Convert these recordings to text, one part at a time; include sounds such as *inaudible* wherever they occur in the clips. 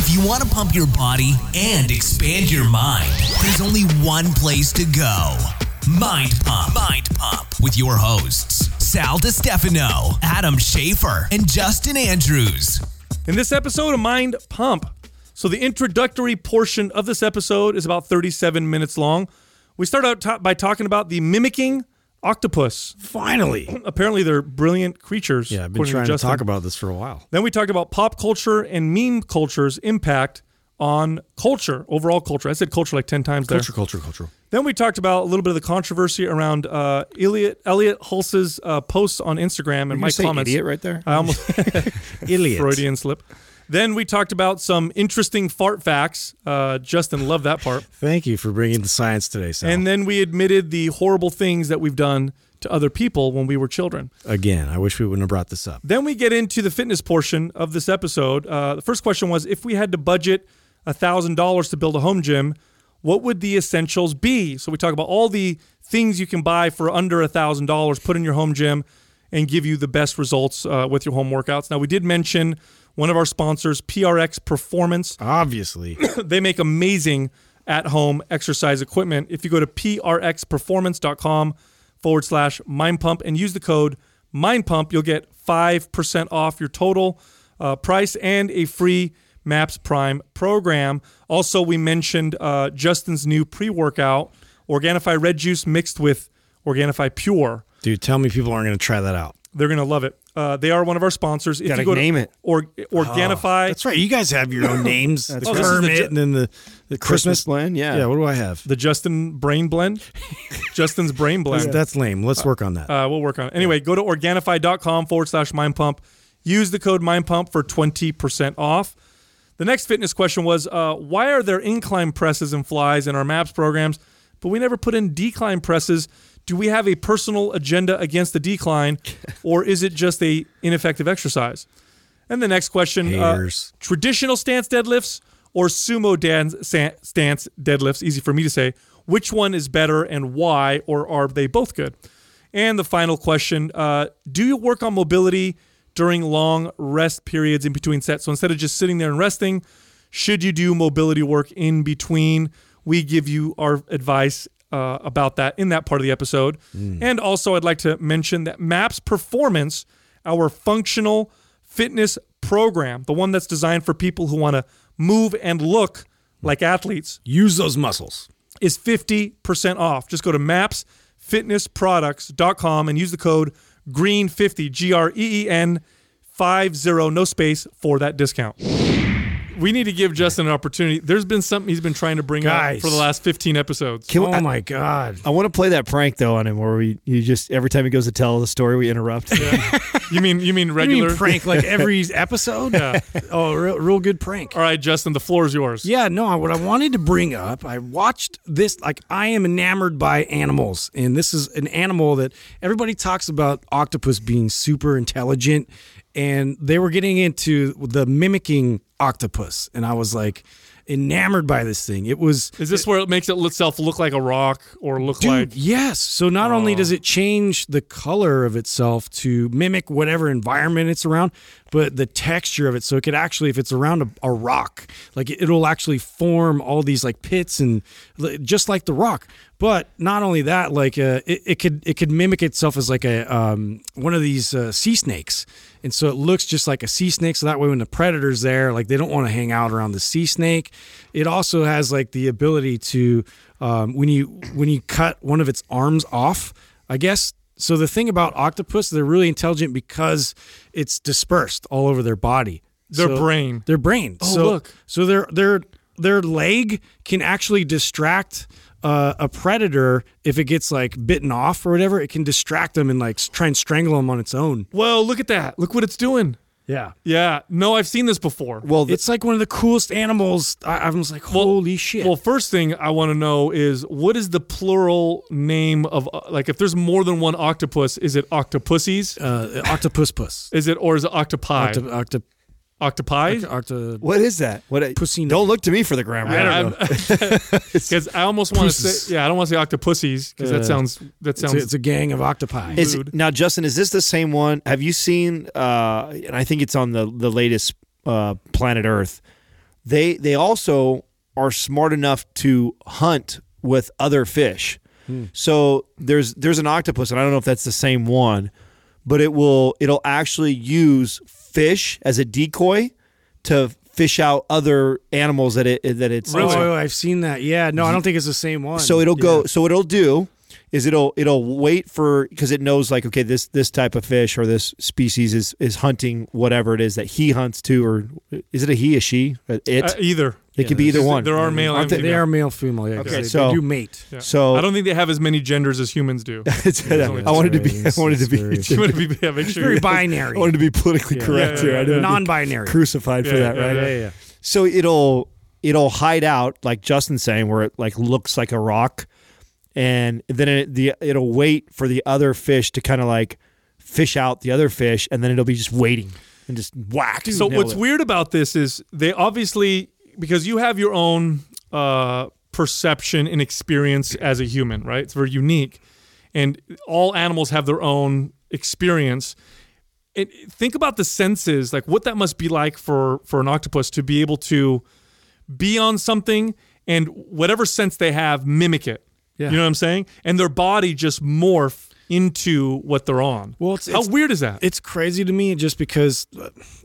If you want to pump your body and expand your mind, there's only one place to go Mind Pump. Mind Pump with your hosts, Sal DiStefano, Adam Schafer, and Justin Andrews. In this episode of Mind Pump, so the introductory portion of this episode is about 37 minutes long. We start out ta- by talking about the mimicking octopus. Finally. Apparently, they're brilliant creatures. Yeah, I've been according trying to Justin. talk about this for a while. Then we talked about pop culture and meme culture's impact on culture, overall culture. I said culture like 10 times there. Culture, culture, culture. Then we talked about a little bit of the controversy around uh, Elliot Elliot Hulse's uh, posts on Instagram and my say comments. idiot right there? I almost *laughs* Idiot. *laughs* Freudian slip. Then we talked about some interesting fart facts. Uh, Justin loved that part. *laughs* Thank you for bringing the science today, Sal. And then we admitted the horrible things that we've done to other people when we were children. Again, I wish we wouldn't have brought this up. Then we get into the fitness portion of this episode. Uh, the first question was if we had to budget $1,000 to build a home gym, what would the essentials be? So we talk about all the things you can buy for under $1,000, put in your home gym, and give you the best results uh, with your home workouts. Now, we did mention one of our sponsors, PRX Performance. Obviously. *coughs* they make amazing at home exercise equipment. If you go to prxperformance.com forward slash mind pump and use the code mind pump, you'll get 5% off your total uh, price and a free MAPS Prime program. Also, we mentioned uh, Justin's new pre workout, Organifi Red Juice mixed with Organifi Pure. Dude, tell me people aren't going to try that out. They're going to love it. Uh, they are one of our sponsors. If Gotta you go name to it. Or, Organifi. That's right. You guys have your own *laughs* names. the right. Oh, the Kermit ju- and then the, the Christmas. Christmas blend, yeah. Yeah, what do I have? the Justin Brain Blend. *laughs* Justin's Brain Blend. That's, that's lame. Let's work on that. Uh, we'll work on it. Anyway, go to Organifi.com forward slash mind pump. Use the code mind pump for 20% off. The next fitness question was uh, why are there incline presses and flies in our MAPS programs, but we never put in decline presses? Do we have a personal agenda against the decline, *laughs* or is it just a ineffective exercise? And the next question uh, traditional stance deadlifts or sumo dance, stance deadlifts, easy for me to say. Which one is better and why, or are they both good? And the final question uh, Do you work on mobility during long rest periods in between sets? So instead of just sitting there and resting, should you do mobility work in between? We give you our advice uh, about that in that part of the episode. And also, I'd like to mention that MAPS Performance, our functional fitness program, the one that's designed for people who want to move and look like athletes, Use those muscles. is 50% off. Just go to mapsfitnessproducts.com and use the code GREEN50, G R E E N 50, no space for that discount. We need to give Justin an opportunity. There's been something he's been trying to bring up for the last 15 episodes. Can we- oh I- my God. I want to play that prank though on him, where we you just every time he goes to tell the story, we interrupt. *laughs* You mean you mean You regular mean prank like every *laughs* episode? Yeah. Oh, real, real good prank. All right, Justin, the floor is yours. Yeah, no, what I wanted to bring up, I watched this, like, I am enamored by animals. And this is an animal that everybody talks about octopus being super intelligent. And they were getting into the mimicking octopus. And I was like, enamored by this thing. It was. Is this where it makes it itself look like a rock or look Dude, like yes. So not only does it change the color of itself to mimic whatever environment it's around, but the texture of it. So it could actually, if it's around a, a rock, like it'll actually form all these like pits and just like the rock. But not only that, like uh, it, it could it could mimic itself as like a um, one of these uh, sea snakes, and so it looks just like a sea snake. So that way, when the predator's there, like they don't want to hang out around the sea snake. It also has like the ability to um, when you when you cut one of its arms off, I guess. So the thing about octopus, they're really intelligent because it's dispersed all over their body. Their So- brain. Their brain. Oh, so, look. So their their their leg can actually distract uh, a predator if it gets like bitten off or whatever. It can distract them and like try and strangle them on its own. Whoa, look at that. Look what it's doing. Yeah. Yeah. No, I've seen this before. well, the, It's like one of the coolest animals. I, I was like, holy shit. Well, first thing I want to know is what is the plural name of uh, like if there's more than one octopus, is it octopussies? uh, octopus puss. Is it or is it octopi? Octo, octo, octopi? octo, what is that? What? A, Pussy Don't look to me for the grammar. I don't know. *laughs* *laughs* Because I almost want to say yeah, I don't want to say octopussies because that sounds that it's, a, sounds it's a gang of octopi. Is Food. it, now, Justin, is this the same one? Have you seen? Uh, and I think it's on the the latest uh, Planet Earth. they they also are smart enough to hunt with other fish. So there's there's an octopus, and I don't know if that's the same one, but it will it'll actually use fish as a decoy to fish out other animals that it that it's Really? Oh, I've seen that. Yeah, no, I don't think it's the same one. so it'll Yeah. go. So what it'll do is it'll it'll wait for because it knows like okay this this type of fish or this species is is hunting whatever it is that he hunts to or is it a he a she it Uh, either. It could be either one. There are male Aren't and they, female. they are male, female. Yeah, 'cause Okay, they, so- they do mate. Yeah. So- I don't think they have as many genders as humans do. *laughs* It's- only I wanted to be I wanted to be very- you want to be yeah, make sure Very you- binary. I wanted to be politically Yeah. correct Yeah, here. yeah, I didn't Non-binary. crucified for Yeah, that, yeah, right? yeah, yeah. So it'll it'll hide out like Justin's saying, where it like looks like a rock, and then it, the it'll wait for the other fish to kind of like fish out the other fish, and then it'll be just waiting and just whack. So what's it. weird about this is they obviously because you have your own uh, perception and experience as a human, right? It's very unique, and all animals have their own experience. And think about the senses, like what that must be like for for an octopus to be able to be on something and whatever sense they have mimic it. Yeah. You know what I'm saying? And their body just morph into what they're on. Well, it's- how it's- weird is that? It's crazy to me just because,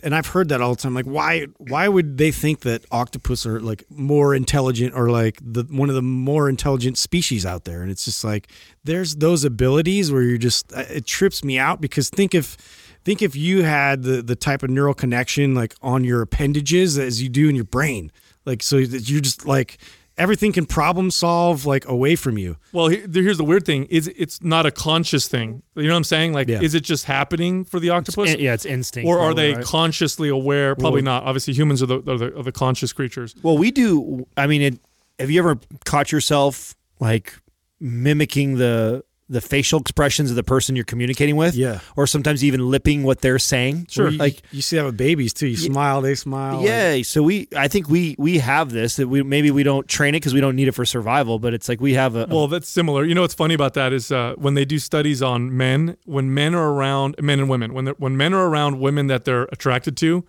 and I've heard that all the time. Like, why? Why would they think that octopus are like more intelligent or like the one of the more intelligent species out there? And it's just like there's those abilities where you're just uh, it trips me out because think if think if you had the the type of neural connection like on your appendages as you do in your brain, like so that you're just like everything can problem solve like away from you. Well, here's the weird thing: is it's not a conscious thing. You know what I'm saying? Like, Yeah. is it just happening for the octopus, In- yeah, it's instinct. or are they right? consciously aware? Probably not. Obviously, humans are the are the, are the conscious creatures. Well, we do. I mean, it, have you ever caught yourself like mimicking the the facial expressions of the person you're communicating with? Yeah. Or sometimes even lipping what they're saying. Sure, you, Like you see that with babies too. You smile, they smile. like- yeah, so we I think we we have this that we maybe we don't train it because we don't need it for survival, but it's like we have a Well, that's similar. You know what's funny about that is uh, when they do studies on men, when men are around men and women, when when men are around women that they're attracted to,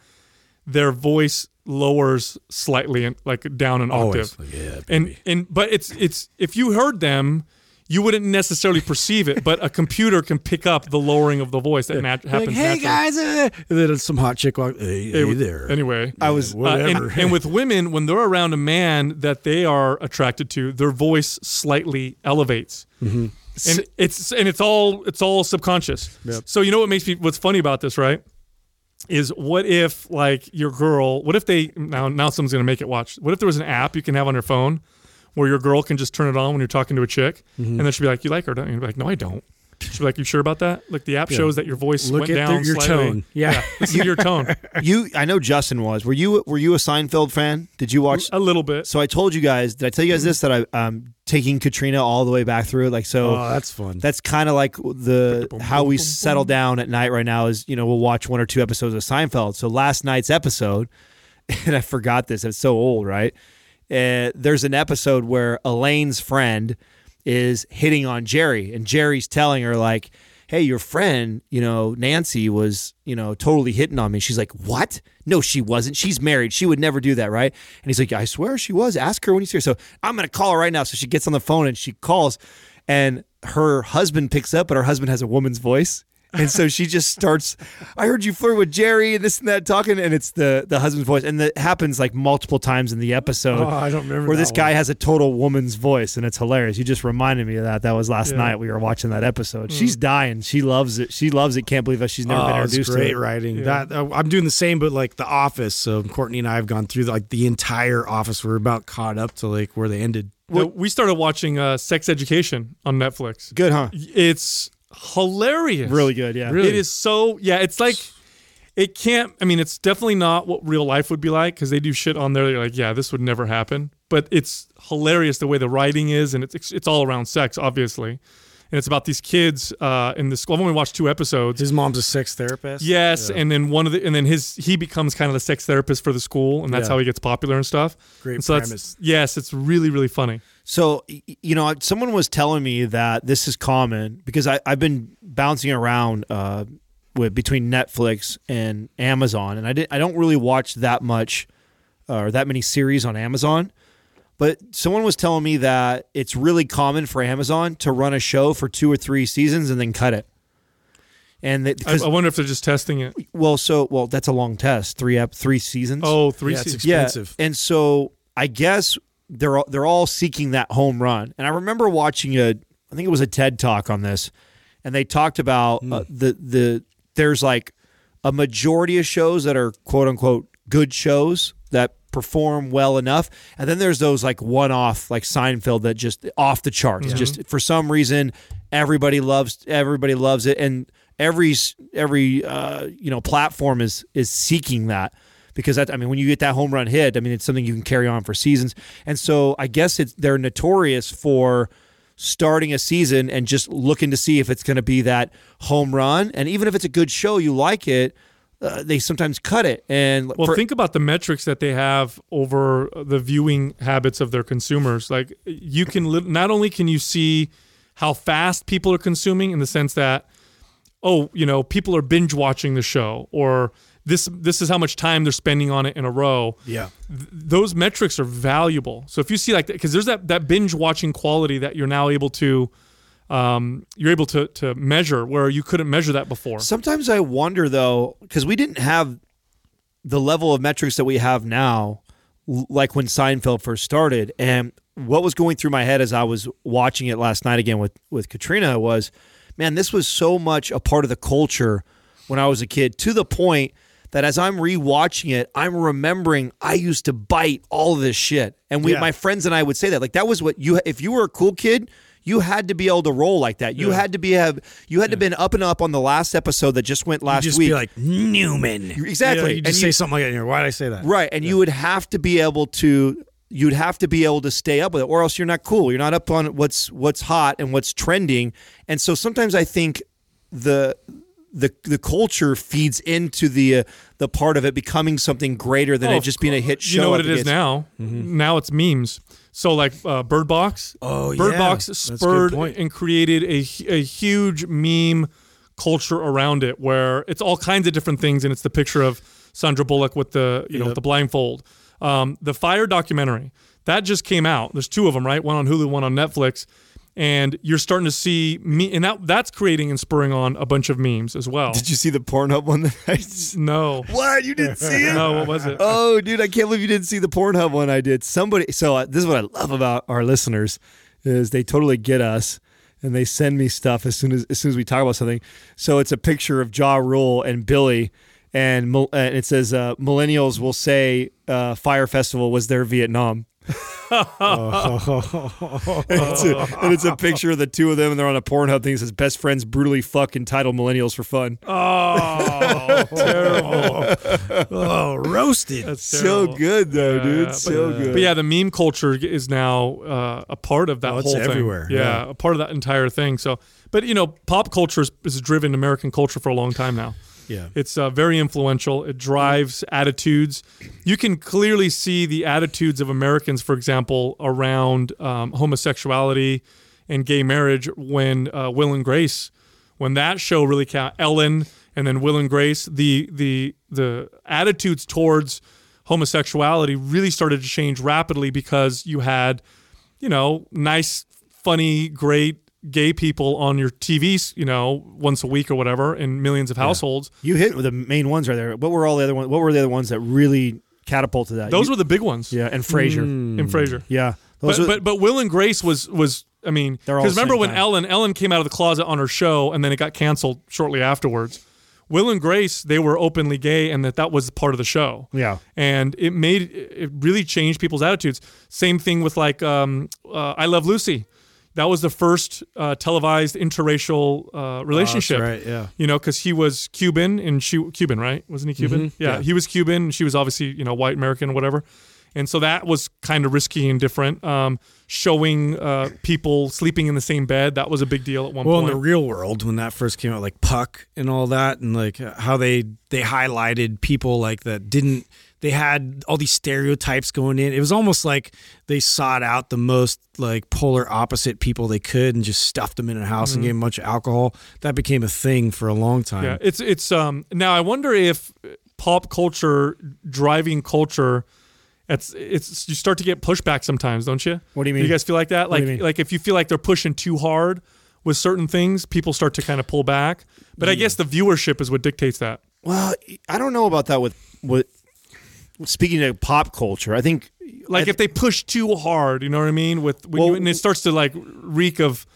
their voice lowers slightly and like down an octave. Like, yeah, and and but it's it's if you heard them you wouldn't necessarily perceive it but a computer can pick up the lowering of the voice that nat- like, happens hey naturally. guys, uh, and then some hot chick walk. Hey, hey It- there. anyway I was uh, Whatever. and, and with women when they're around a man that they are attracted to their voice slightly elevates Mm-hmm. and it's and it's all it's all subconscious so you know what makes me what's funny about this right is what if like your girl what if they now now someone's gonna make it watch what if there was an app you can have on your phone where your girl can just turn it on when you're talking to a chick Mm-hmm. and then she'll be like you like her don't you? You'll be like no i don't she'll be like you sure about that like the app shows that your voice Look went at down the- your slightly. tone. Yeah. listen to your tone *laughs* you I know Justin was. Were you were you a Seinfeld fan? Did you watch a little bit So I told you guys, did I tell you guys this that I um taking Katrina all the way back through it like so oh, that's fun. that's kind of like the how we settle down at night right now is you know we'll watch one or two episodes of Seinfeld. So last night's episode, *laughs* and I forgot this. It's so old, right? Uh, there's an episode where Elaine's friend is hitting on Jerry, and Jerry's telling her like, "Hey, your friend, you know Nancy was you know totally hitting on me." She's like, "What? No, she wasn't. She's married. She would never do that, right?" And he's like, "I swear she was. Ask her when you see her." So I'm gonna call her right now. So she gets on the phone and she calls and her husband picks up, but her husband has a woman's voice. And so she just starts, I heard you flirt with Jerry and this and that talking, and it's the the husband's voice. And that happens like multiple times in the episode. Oh, I don't remember Where that this guy has a total woman's voice, and it's hilarious. You just reminded me of that. That was last night we were watching that episode. She's dying. She loves it. She loves it. Can't believe that she's never oh, been it's introduced great to it. writing. That uh, I'm doing the same, but like The Office. So Courtney and I have gone through like the entire Office. We're about caught up to like where they ended. No, we started watching uh, Sex Education on Netflix. Good, huh? It's hilarious. Really good. Yeah. It is so yeah. It's like it can't. I mean, it's definitely not what real life would be like because they do shit on there. You're like, yeah, this would never happen. But it's hilarious the way the writing is, and it's it's all around sex, obviously. And it's about these kids uh, in the school. I've only watched two episodes. His mom's a sex therapist. Yes, and then one of the and then his he becomes kind of the sex therapist for the school, and that's Yeah. how he gets popular and stuff. Great And so that's- premise. Yes, it's really really funny. So, you know, someone was telling me that this is common because I, I've been bouncing around uh, with between Netflix and Amazon, and I did I don't really watch that much or that many series on Amazon. But someone was telling me that it's really common for Amazon to run a show for two or three seasons and then cut it. And that, I, because I wonder if they're just testing it. well, so well that's a long test, three ep, three seasons. Oh, three Yeah, seasons. expensive. Yeah, and so I guess they're all, they're all seeking that home run. And I remember watching a, I think it was a TED talk on this, and they talked about uh, the the there's like a majority of shows that are quote unquote good shows that perform well enough, and then there's those like one off like Seinfeld that just off the charts. Just for some reason, everybody loves everybody loves it, and every every uh, you know platform is is seeking that because that I mean when you get that home run hit, I mean it's something you can carry on for seasons. And so I guess it's they're notorious for starting a season and just looking to see if it's going to be that home run. And even if it's a good show, you like it, uh, they sometimes cut it. And Well, for- think about the metrics that they have over the viewing habits of their consumers. Like you can li- not only can you see how fast people are consuming in the sense that oh, you know, people are binge watching the show or this this is how much time they're spending on it in a row. Yeah. Th- those metrics are valuable. So if you see like because there's that that binge watching quality that you're now able to um, you're able to to measure where you couldn't measure that before. Sometimes I wonder though, because we didn't have the level of metrics that we have now, like when Seinfeld first started. And what was going through my head as I was watching it last night again with with Katrina was, man, this was so much a part of the culture when I was a kid to the point that as I'm rewatching it, I'm remembering I used to bite all of this shit. And we, Yeah. my friends and I would say that like that was what you if you were a cool kid. You had to be able to roll like that. You had to be have you had to been up and up on the last episode that just went last just week. be like Newman. Exactly. You And just you- say something like that. And why did I say that? Right. And you would have to be able to you'd have to be able to stay up with it or else you're not cool. You're not up on what's what's hot and what's trending. And so sometimes I think the the the culture feeds into the uh, the part of it becoming something greater than Oh, it just being a hit show. You know what it is now? Now it's memes. So like uh, Bird Box. Oh, Bird yeah. Box That's a good spurred and created a a huge meme culture around it, where it's all kinds of different things, and it's the picture of Sandra Bullock with the you know with the blindfold. Um, the Fyre documentary that just came out. There's two of them, right? One on Hulu, one on Netflix. And you're starting to see me, and that that's creating and spurring on a bunch of memes as well. Did you see the Pornhub one that I just, *laughs* no, What? You didn't see it? no, what was it? Oh, dude, I can't believe you didn't see the Pornhub one I did. Somebody, so uh, this is what I love about our listeners is they totally get us and they send me stuff as soon as as soon as we talk about something. So it's a picture of Ja Rule and Billy, and, and it says uh, millennials will say uh, Fyre Festival was their Vietnam. And, it's a, and it's a *laughs* picture of the two of them, and they're on a Pornhub thing that says "Best friends brutally fuck entitled millennials for fun." Oh, terrible. *laughs* Oh, roasted. That's So good though, Yeah, dude. yeah, so good. But yeah, the meme culture is now uh, a part of that Oh, it's whole thing. everywhere, Yeah, yeah. a part of that entire thing. So, but you know, pop culture is, is driven American culture for a long time now. Yeah. It's uh, very influential. It drives attitudes. You can clearly see the attitudes of Americans, for example, around um, homosexuality and gay marriage when uh, Will and Grace, when that show really count, Ellen, and then Will and Grace, the the the attitudes towards homosexuality really started to change rapidly because you had, you know, nice, funny, great gay people on your TVs, you know, once a week or whatever in millions of households. You hit the main ones right there. What were all the other ones? What were the other ones that really catapulted that? Those You- were the big ones. yeah, and Frasier. in Frasier. Yeah, But, but but Will and Grace was was I mean because remember when time. Ellen Ellen came out of the closet on her show and then it got canceled shortly afterwards. Will and Grace they were openly gay and that that was part of the show. yeah. and it made it really changed people's attitudes. Same thing with like um, uh, I Love Lucy. That was the first uh, televised interracial uh, relationship. right, yeah. You know, because he was Cuban and she Cuban, right? Wasn't he Cuban? Mm-hmm. Yeah, yeah. he was Cuban. and She was obviously you know white American or whatever. And so that was kind of risky and different. Um, showing uh, people sleeping in the same bed that was a big deal at one point. Well, in the real world, when that first came out, like Puck and all that, and like how they they highlighted people like that didn't. They had all these stereotypes going in. It was almost like they sought out the most like polar opposite people they could and just stuffed them in a house and gave them a bunch of alcohol. That became a thing for a long time. Yeah, it's it's um now I wonder if pop culture driving culture it's it's you start to get pushback sometimes, don't you? What do you mean? you guys feel like that? What Like like if you feel like they're pushing too hard with certain things, people start to kind of pull back. But I guess the viewership is what dictates that. Well, I don't know about that with with speaking of pop culture. I think Like I- if they push too hard, you know what I mean? With when Well- you, and it starts to like reek of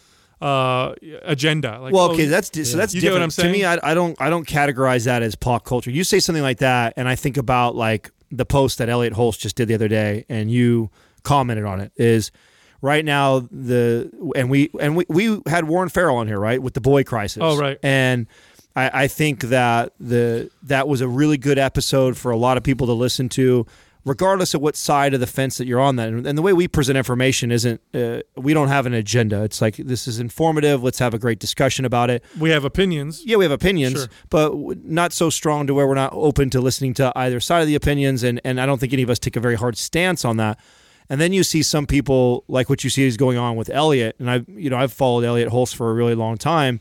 uh agenda. Like, well, oh, okay, that's di- so that's You different. what I'm To me. I, I don't I don't categorize that as pop culture. You say something like that, and I think about like the post that Elliot Hulse just did the other day, and you commented on it. Is right now the and we and we, we had Warren Farrell on here, right, with the boy crisis. Oh, right. and. I, I think that the that was a really good episode for a lot of people to listen to, regardless of what side of the fence that you're on. That and the way we present information isn't. Uh, we don't have an agenda. It's like this is informative. Let's have a great discussion about it we have opinions. yeah, we have opinions, Sure. but not so strong to where we're not open to listening to either side of the opinions. And, and I don't think any of us take a very hard stance on that. And then you see some people like what you see is going on with Elliot. And i've you know, I've followed Elliot Hulse for a really long time.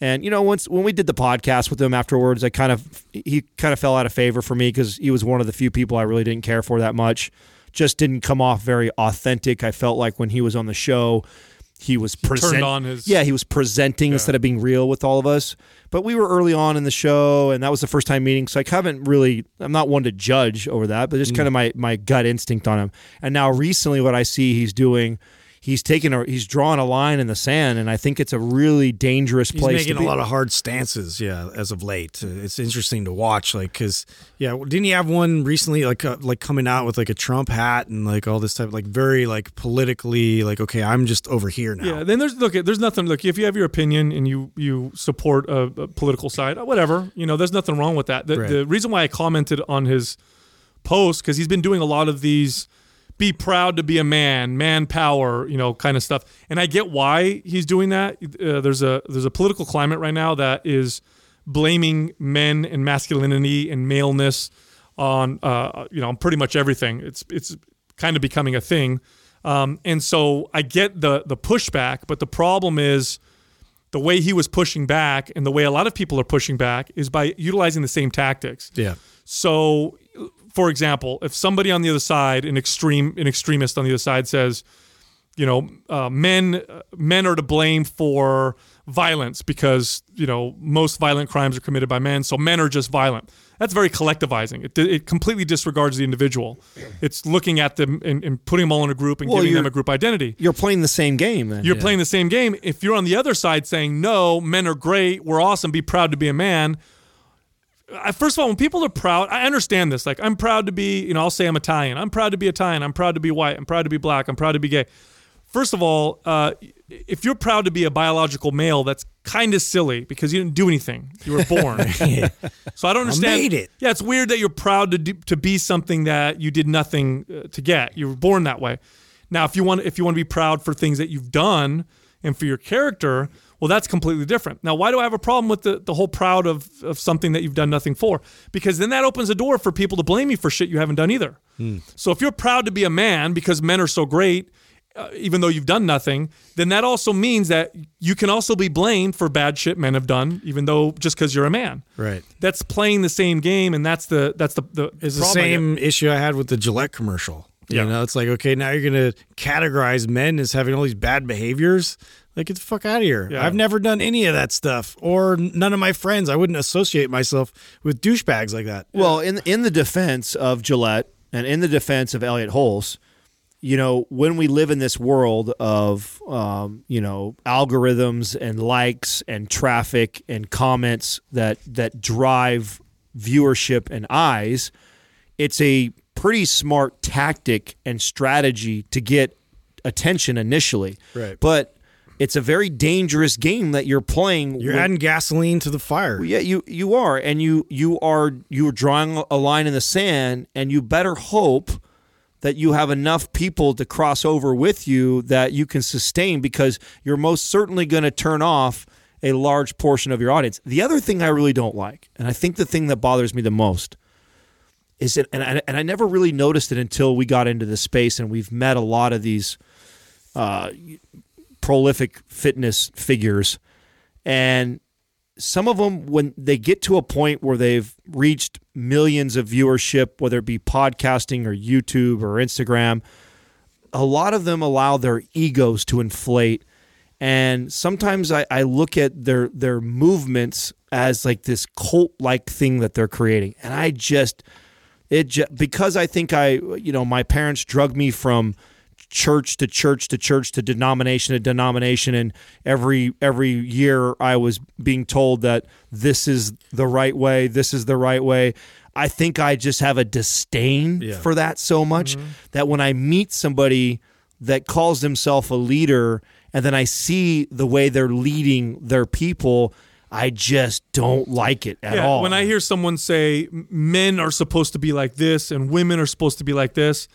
And you know, once when we did the podcast with him afterwards, I kind of he kind of fell out of favor for me because he was one of the few people I really didn't care for that much. Just didn't come off very authentic. I felt like when he was on the show, he was present- on his- yeah he was presenting instead of being real with all of us. But we were early on in the show, and that was the first time meeting, so I haven't really. I'm not one to judge over that, but just mm. kind of my my gut instinct on him. And now recently, what I see he's doing. He's taking a he's drawing a line in the sand, and I think it's a really dangerous He's place. making to be. a lot of hard stances, yeah, as of late. It's interesting to watch, like, because yeah, didn't he have one recently, like, uh, like coming out with like a Trump hat and like all this type, like very like politically, like, okay, I'm just over here now. Yeah, then there's look. There's nothing. Look, if you have your opinion and you you support a, a political side, uh, whatever, you know, there's nothing wrong with that. The, Right. the reason why I commented on his post because he's been doing a lot of these be proud to be a man, man power, you know, kind of stuff. And I get why he's doing that. Uh, there's a there's a political climate right now that is blaming men and masculinity and maleness on uh, you know on pretty much everything. It's it's kind of becoming a thing. Um, and so I get the the pushback, but the problem is the way he was pushing back and the way a lot of people are pushing back is by utilizing the same tactics. yeah. So, for example, if somebody on the other side, an extreme, an extremist on the other side, says, you know, uh, men uh, men are to blame for violence because you know most violent crimes are committed by men, so men are just violent. That's very collectivizing. It, it completely disregards the individual. It's looking at them and, and putting them all in a group and Well, giving them a group identity. You're playing the same game. Then. You're playing the same game. If you're on the other side saying, no, men are great, we're awesome, be proud to be a man. I, first of all, when people are proud, I understand this. Like, I'm proud to be, you know, I'll say I'm Italian. I'm proud to be Italian. I'm proud to be white. I'm proud to be black. I'm proud to be gay. First of all, uh, if you're proud to be a biological male, that's kind of silly because you didn't do anything. You were born. *laughs* so I don't understand. made it. Yeah, it's weird that you're proud to do, to be something that you did nothing uh, to get. You were born that way. Now, if you want if you want to be proud for things that you've done and for your character, well, that's completely different. Now, why do I have a problem with the, the whole proud of, of something that you've done nothing for? Because then that opens a door for people to blame you for shit you haven't done either. So if you're proud to be a man because men are so great, uh, even though you've done nothing, then that also means that you can also be blamed for bad shit men have done, even though just because you're a man. Right. That's playing the same game, and that's the that's the the It's the problem I same issue I had with the Gillette commercial. Yeah. You know, it's like, okay, now you're going to categorize men as having all these bad behaviors. Like, get the fuck out of here. Yeah. I've never done any of that stuff, or none of my friends. I wouldn't associate myself with douchebags like that. Well, in in the defense of Gillette and in the defense of Elliot Hulse, you know, when we live in this world of um, you know algorithms and likes and traffic and comments that that drive viewership and eyes, it's a pretty smart tactic and strategy to get attention initially. Right. But it's a very dangerous game that you're playing. You're adding gasoline to the fire. yeah, you you are, and you you are you are drawing a line in the sand, and you better hope that you have enough people to cross over with you that you can sustain, because you're most certainly going to turn off a large portion of your audience. The other thing I really don't like, and I think the thing that bothers me the most, is that, and I, and I never really noticed it until we got into this space, and we've met a lot of these uh, prolific fitness figures, and some of them when they get to a point where they've reached millions of viewership whether it be podcasting or youtube or instagram a lot of them allow their egos to inflate. And sometimes I, I look at their their movements as like this cult like thing that they're creating. And i just it just, because i think i you know my parents drug me from church to church to church to denomination to denomination. And every every year I was being told that this is the right way this is the right way. I think I just have a disdain Yeah. for that so much mm-hmm. that when I meet somebody that calls themselves a leader and then I see the way they're leading their people I just don't like it at yeah, all. when I hear someone say men are supposed to be like this and women are supposed to be like this,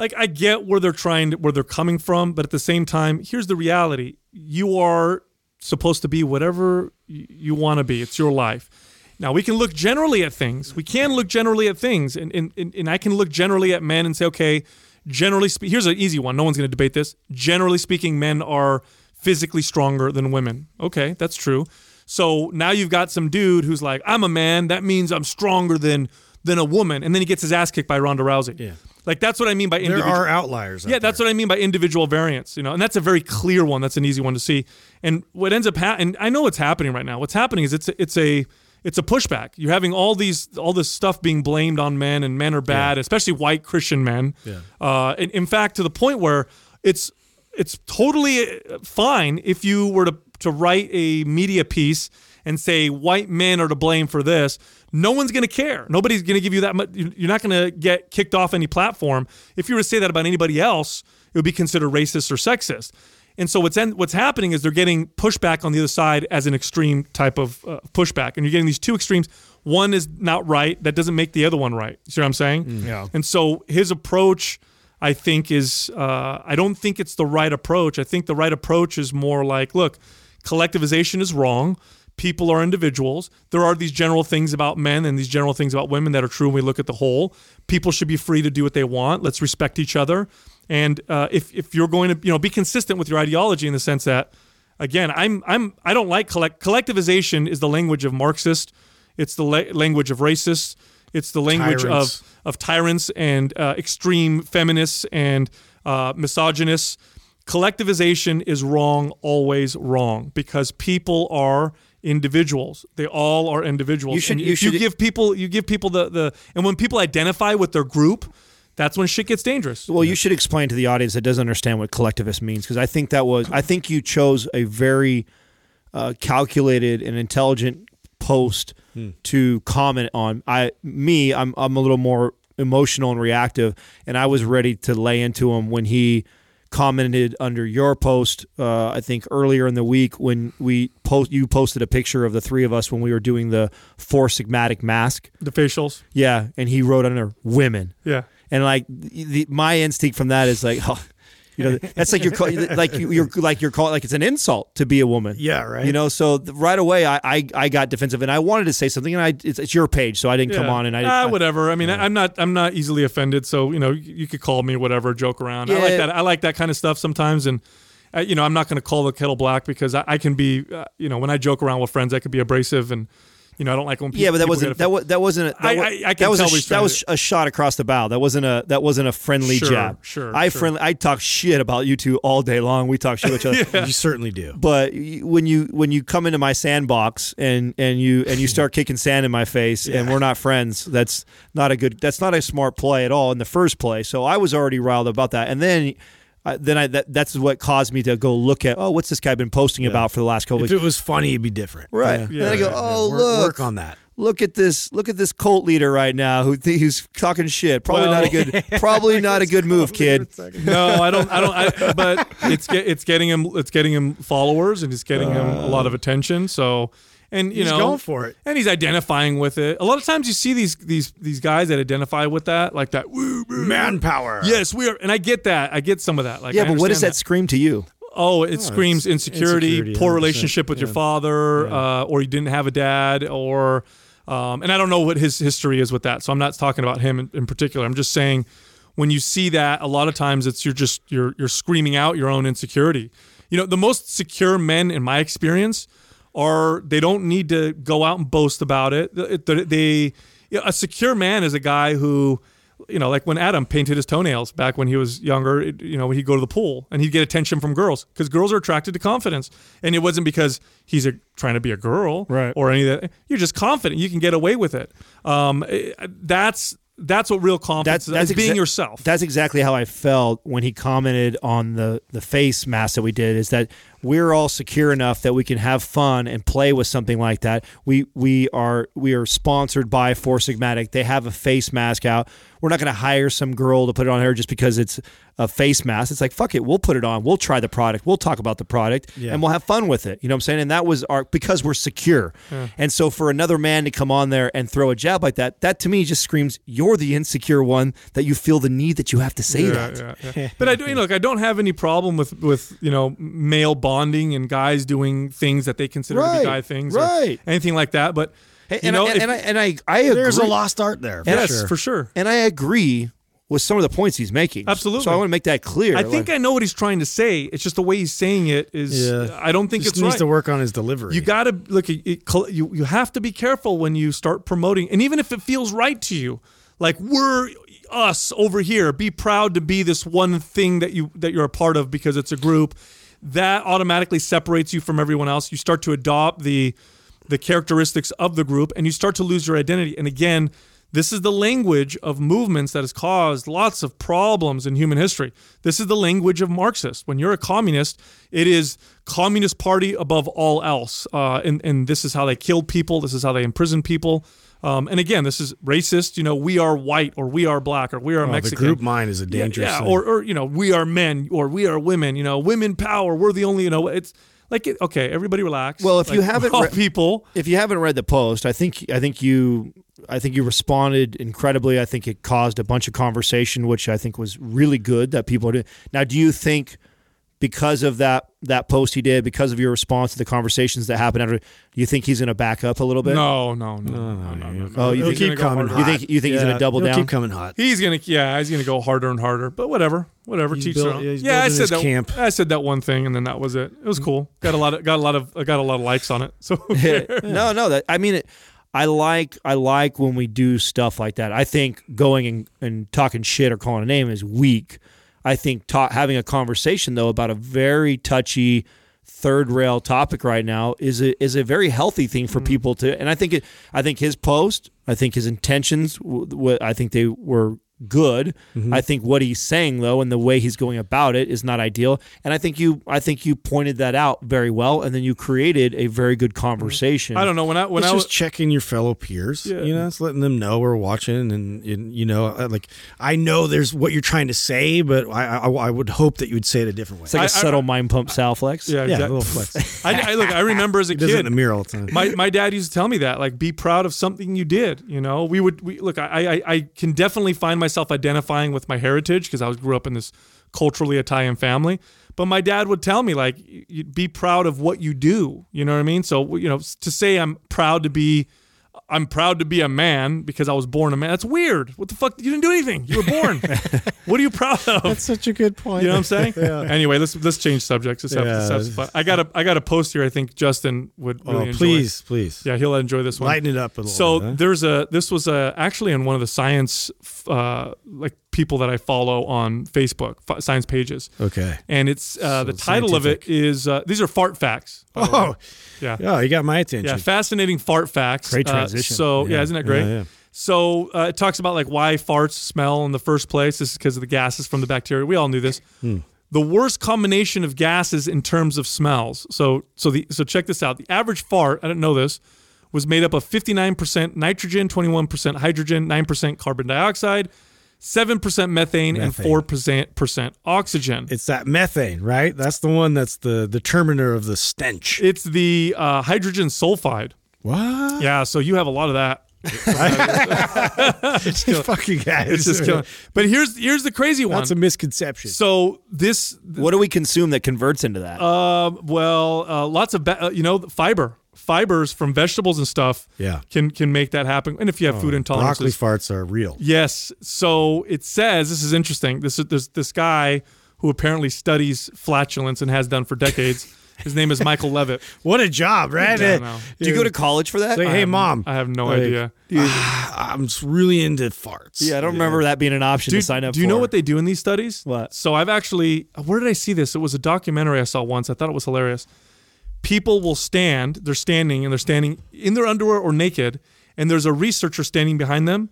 like I get where they're trying to, where they're coming from, but at the same time, here's the reality: you are supposed to be whatever you want to be. It's your life. Now we can look generally at things. We can look generally at things, and and, and, and I can look generally at men and say, okay, generally speaking, here's an easy one. No one's going to debate this. Generally speaking, men are physically stronger than women. Okay, that's true. So now you've got some dude who's like, I'm a man. That means I'm stronger than than a woman, and then he gets his ass kicked by Ronda Rousey. Yeah. Like that's what I mean by There are outliers. Yeah, that's what I mean by individual variance, you know, and that's a very clear one. That's an easy one to see. And what ends up happening, and I know what's happening right now. What's happening is it's a, it's a it's a pushback. You're having all these all this stuff being blamed on men, and men are bad, especially white Christian men. Yeah. Uh, in, in fact, to the point where it's it's totally fine if you were to to write a media piece and say white men are to blame for this. No one's going to care. Nobody's going to give you that much. You're not going to get kicked off any platform. If you were to say that about anybody else, it would be considered racist or sexist. And so what's en- what's happening is they're getting pushback on the other side as an extreme type of uh, pushback, and you're getting these two extremes. One is not right. That doesn't make the other one right. You see what I'm saying? Yeah. And so his approach, I think, is uh, I don't think it's the right approach. I think the right approach is more like, look, collectivization is wrong. People are individuals. There are these general things about men and these general things about women that are true when we look at the whole. People should be free to do what they want. Let's respect each other. And uh, if if you're going to you know be consistent with your ideology in the sense that again I'm I'm I don't like collect collectivization is the language of Marxist. It's the la- language of racists. It's the language Tyrants. of of tyrants and uh, extreme feminists and uh, misogynists. Collectivization is wrong, always wrong, because people are individuals. They all are individuals. You should- And you if you should- give people, you give people the the, and when people identify with their group, that's when shit gets dangerous. Well, you should explain to the audience that doesn't understand what collectivist means because I think that was I think you chose a very uh, calculated and intelligent post to comment on. I me I'm I'm a little more emotional and reactive, and I was ready to lay into him when he commented under your post. Uh, I think earlier in the week when we post you posted a picture of the three of us when we were doing the four sigmatic mask. the facials, Yeah, and he wrote under women. yeah. And like the, my instinct from that is like, *laughs* oh, you know, that's like you're call, *laughs* like you, you're like you're calling like it's an insult to be a woman. Yeah, right. You know, so right away I, I I got defensive and I wanted to say something and I it's, it's your page, so I didn't come on and I, ah, I whatever. I mean, I, I'm not I'm not easily offended, so you know you, could call me whatever, joke around. I like that. I like that kind of stuff sometimes, and uh, you know I'm not going to call the kettle black because I, I can be uh, you know when I joke around with friends I could be abrasive and you know I don't like when people yeah, but that wasn't that was that wasn't a, that, I- I- I can that was tell a, what he's sh- trying that was a shot across the bow. That wasn't a that wasn't a friendly Sure, jab. sure, I sure. friendly I talk shit about you two all day long. We talk shit with each other. *laughs* You certainly do. but when you when you come into my sandbox and and you and you start *laughs* kicking sand in my face and we're not friends that's not a good that's not a smart play at all in the first place. so i was already riled about that and then I, then I that, that's what caused me to go look at oh what's this guy been posting about for the last couple If weeks it was funny, it'd be different. right Yeah. and then i go oh work, look work on that. look at this look at this cult leader right now who th- who's talking shit probably Well- not a good *laughs* probably not a good move kid no, I don't. I don't. I, *laughs* but it's get, it's getting him. It's getting him followers, and it's getting him a lot of attention. So, and you He's know, going for it. and he's identifying with it. A lot of times, you see these these these guys that identify with that, like that. "Woo, woo." Manpower. Yes, we are, and I get that. I get some of that. Like, yeah I but what does understand that scream to you Oh, it screams insecurity, insecurity, poor relationship with your yeah. father, uh, or you didn't have a dad, or um, and I don't know what his history is with that. So I'm not talking about him in, in particular. I'm just saying when you see that, a lot of times it's you're just you're you're screaming out your own insecurity. You know, the most secure men in my experience are they don't need to go out and boast about it. They, they a secure man is a guy who you know, like when Adam painted his toenails back when he was younger, it, you know, he'd go to the pool and he'd get attention from girls because girls are attracted to confidence. And it wasn't because he's a, trying to be a girl Right. or any of that. You're just confident. You can get away with it. Um, eh, that's that's what real confidence is. It's being exa- yourself. That's exactly how I felt when he commented on the the face mask that we did. Is that we're all secure enough that we can have fun and play with something like that. We we are we are sponsored by Four Sigmatic. They have a face mask out. We're not going to hire some girl to put it on her just because it's a face mask. It's like fuck it, we'll put it on. We'll try the product. We'll talk about the product and we'll have fun with it. You know what I'm saying? And that was our because we're secure. And so for another man to come on there and throw a jab like that, that to me just screams you're the insecure one that you feel the need that you have to say that. Yeah, yeah. but I do. You know, look, I don't have any problem with with you know male bonding and guys doing things that they consider to be guy things, right. Or anything like that. But you And, know, I, if- and, I, and I I agree. There's a lost art there. For yes, sure. for sure. and I agree with some of the points he's making. Absolutely. So I want to make that clear. I think I know what he's trying to say. It's just the way he's saying it is. Yeah. I don't think Just it's needs right. to work on his delivery. You got to look. It, it, you you have to be careful when you start promoting, and even if it feels right to you, like we're us over here. Be proud to be this one thing that you that you're a part of because it's a group. That automatically separates you from everyone else. You start to adopt the the characteristics of the group, and you start to lose your identity. And again, this is the language of movements that has caused lots of problems in human history. This is the language of Marxists. When you're a communist, it is Communist Party above all else, uh, and and this is how they killed people. This is how they imprison people. Um, and again, this is racist. You know, we are white, or we are black, or we are Oh, the Mexican. group mind is a Yeah, dangerous yeah, thing. or or you know, we are men, or we are women. You know, women power. We're the only. You know, it's like it, okay, everybody relax. Well, if you Like, we're haven't all re- people, if you haven't read the post, I think I think you I think you responded incredibly. I think it caused a bunch of conversation, which I think was really good that people are doing. Now, do you think because of that that post he did, because of your response to the conversations that happened after, you think he's going to back up a little bit? no, no, no, no, no, no, no. Oh, you He'll think, keep coming. harder. you think you think he's going to double he'll down? Keep coming hot. He's gonna, yeah, he's gonna go harder and harder. But whatever, whatever. He's teach built- their own. yeah, he's Yeah, I building said his that. camp. I said that one thing, and then that was it. It was mm. cool. Got a lot of, got a lot of, I got a lot of likes on it. So who *laughs* cares? no, no. That I mean, it, I like I like when we do stuff like that. I think going and, and talking shit or calling a name is weak. I think ta- having a conversation though about a very touchy third rail topic right now is a is a very healthy thing for mm-hmm. people to. And I think it. I think his post. I think his intentions. W- w- I think they were good. I think what he's saying though and the way he's going about it is not ideal. And I think you I think you pointed that out very well and then you created a very good conversation. I don't know when I when it's I was checking your fellow peers. Yeah. You know, it's letting them know we're watching, and, and you know, uh, like I know there's what you're trying to say, but I I, I would hope that you would say it a different way. It's like a I- I- subtle mind pump Sal flex. yeah, yeah, a little flex. *laughs* *laughs* I, I look. I remember as a He does it in kid. the mirror all the time. my my dad used to tell me that like be proud of something you did you know we would we look i i, I can definitely find myself identifying with my heritage because i was grew up in this culturally italian family. But my dad would tell me like be proud of what you do. You know what i mean? So you know to say i'm proud to be I'm proud to be a man because I was born a man. That's weird. What the fuck? You didn't do anything. You were born. *laughs* what are you proud of? That's such a good point. You know what I'm saying? yeah. Anyway, let's let's change subjects. Let's have, let's have Yeah. some fun. I got a I got a post here. I think Justin would really Oh, enjoy. please, please, Yeah, he'll enjoy this one. lighten it up a little. so bit, huh? there's a this was a actually in one of the science uh, like people that I follow on Facebook f- science pages, okay. and it's uh, the So title of it is uh, these are fart facts. the. Oh, yeah. yeah, you got my attention. Yeah, fascinating fart facts. Great Uh, transition. so yeah. isn't that great? Yeah, yeah. So uh, it talks about like why farts smell in the first place. This is because of the gases from the bacteria. We all knew this. Hmm. The worst combination of gases in terms of smells. So so the so check this out. The average fart, I didn't know this, was made up of 59% nitrogen, 21% hydrogen, 9% carbon dioxide, 7% methane, and 4% oxygen. It's that methane, right? That's the one that's the determiner of the stench. It's the uh, hydrogen sulfide. What? Yeah, so you have a lot of that. it's *laughs* just *laughs* fucking guys. It's just killing. But here's here's the crazy one. That's a misconception. so this, What do we consume that converts into that? uh, well, uh, lots of ba- uh, you know fiber, fibers from vegetables and stuff. Yeah. can can make that happen. And if you have oh, food intolerances, Broccoli farts are real. yes. So it says this is interesting. This is this this guy who apparently studies flatulence and has done for decades. *laughs* His name is Michael Levitt. What a job, right? Yeah, uh, Do you go to college for that? Like, hey, mom, I have no Like, idea. *sighs* I'm just really into farts. yeah, I don't remember that being an option to sign up. do you know what they do in these studies? What? So I've actually, where did I see this? It was a documentary I saw once. I thought it was hilarious. People will stand, they're standing, and they're standing in their underwear or naked, and there's a researcher standing behind them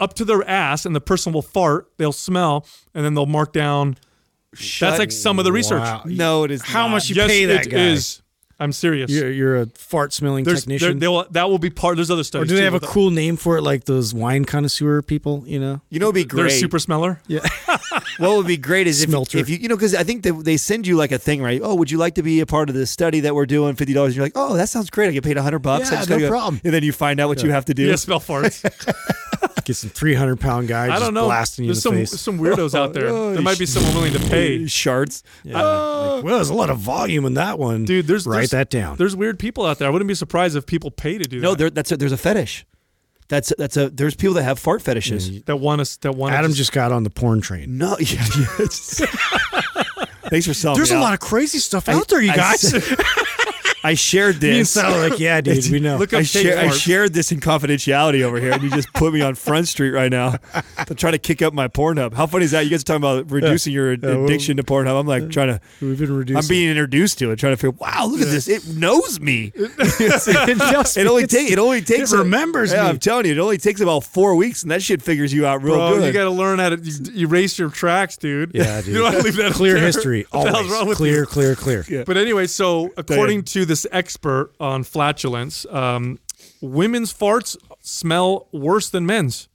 up to their ass, and the person will fart, they'll smell, and then they'll mark down. That's like some of the research. Wow. No, it is. How not. much you yes, pay that it guy? is. I'm serious. You're, you're a fart smelling There's, there, technician. they will, that will be part. There's other or studies. do they too have a with that. cool name for it, like those wine connoisseur people? You know, You know, it'd be They're a great. super smeller. Yeah. *laughs* What would be great is if, Smelter. if you, you know, because I think they, they send you like a thing, right? Oh, would you like to be a part of this study that we're doing? Fifty dollars. You're like, oh, that sounds great. I get paid a hundred bucks. I Yeah, no gotta go- problem. And then you find out what you have to do. Yeah, smell farts. *laughs* get some 300 pound guy I just don't know. blasting you There's in some the face. some weirdos out there. Oh, there might be someone willing to pay. Shards. Uh, well, there's a lot of volume in that one, Dude, there's write that down. There's weird people out there. I wouldn't be surprised if people pay to do No, that. there, that's a, there's a fetish. That's that's a there's people that have fart fetishes. that want us. That want Adam just got on the porn train. No, *laughs* yeah, yeah, Thanks for selling. There's me a out. lot of crazy stuff out there, you I guys. said- *laughs* I shared Me and this. Sal are like, yeah, dude, we know. Look up I, share, I shared this in confidentiality over here, and you just put me on Front Street right now to try to kick up my Pornhub. How funny is that? You guys are talking about reducing your well- addiction to Pornhub. I'm like trying to. We've been reducing. I'm being introduced to it, trying to figure. Wow, look at this! It knows me. *laughs* *laughs* it only takes. It only takes. it a- remembers yeah, me. I'm telling you, it only takes about four weeks, and that shit figures you out real Bro, good. you got to learn how to you, erase your tracks, dude. Yeah, *laughs* dude. you don't want to leave that clear there. history. What the hell's Always wrong with clear, you? clear, clear. But anyway, so according to this expert on flatulence, um, women's farts smell worse than men's.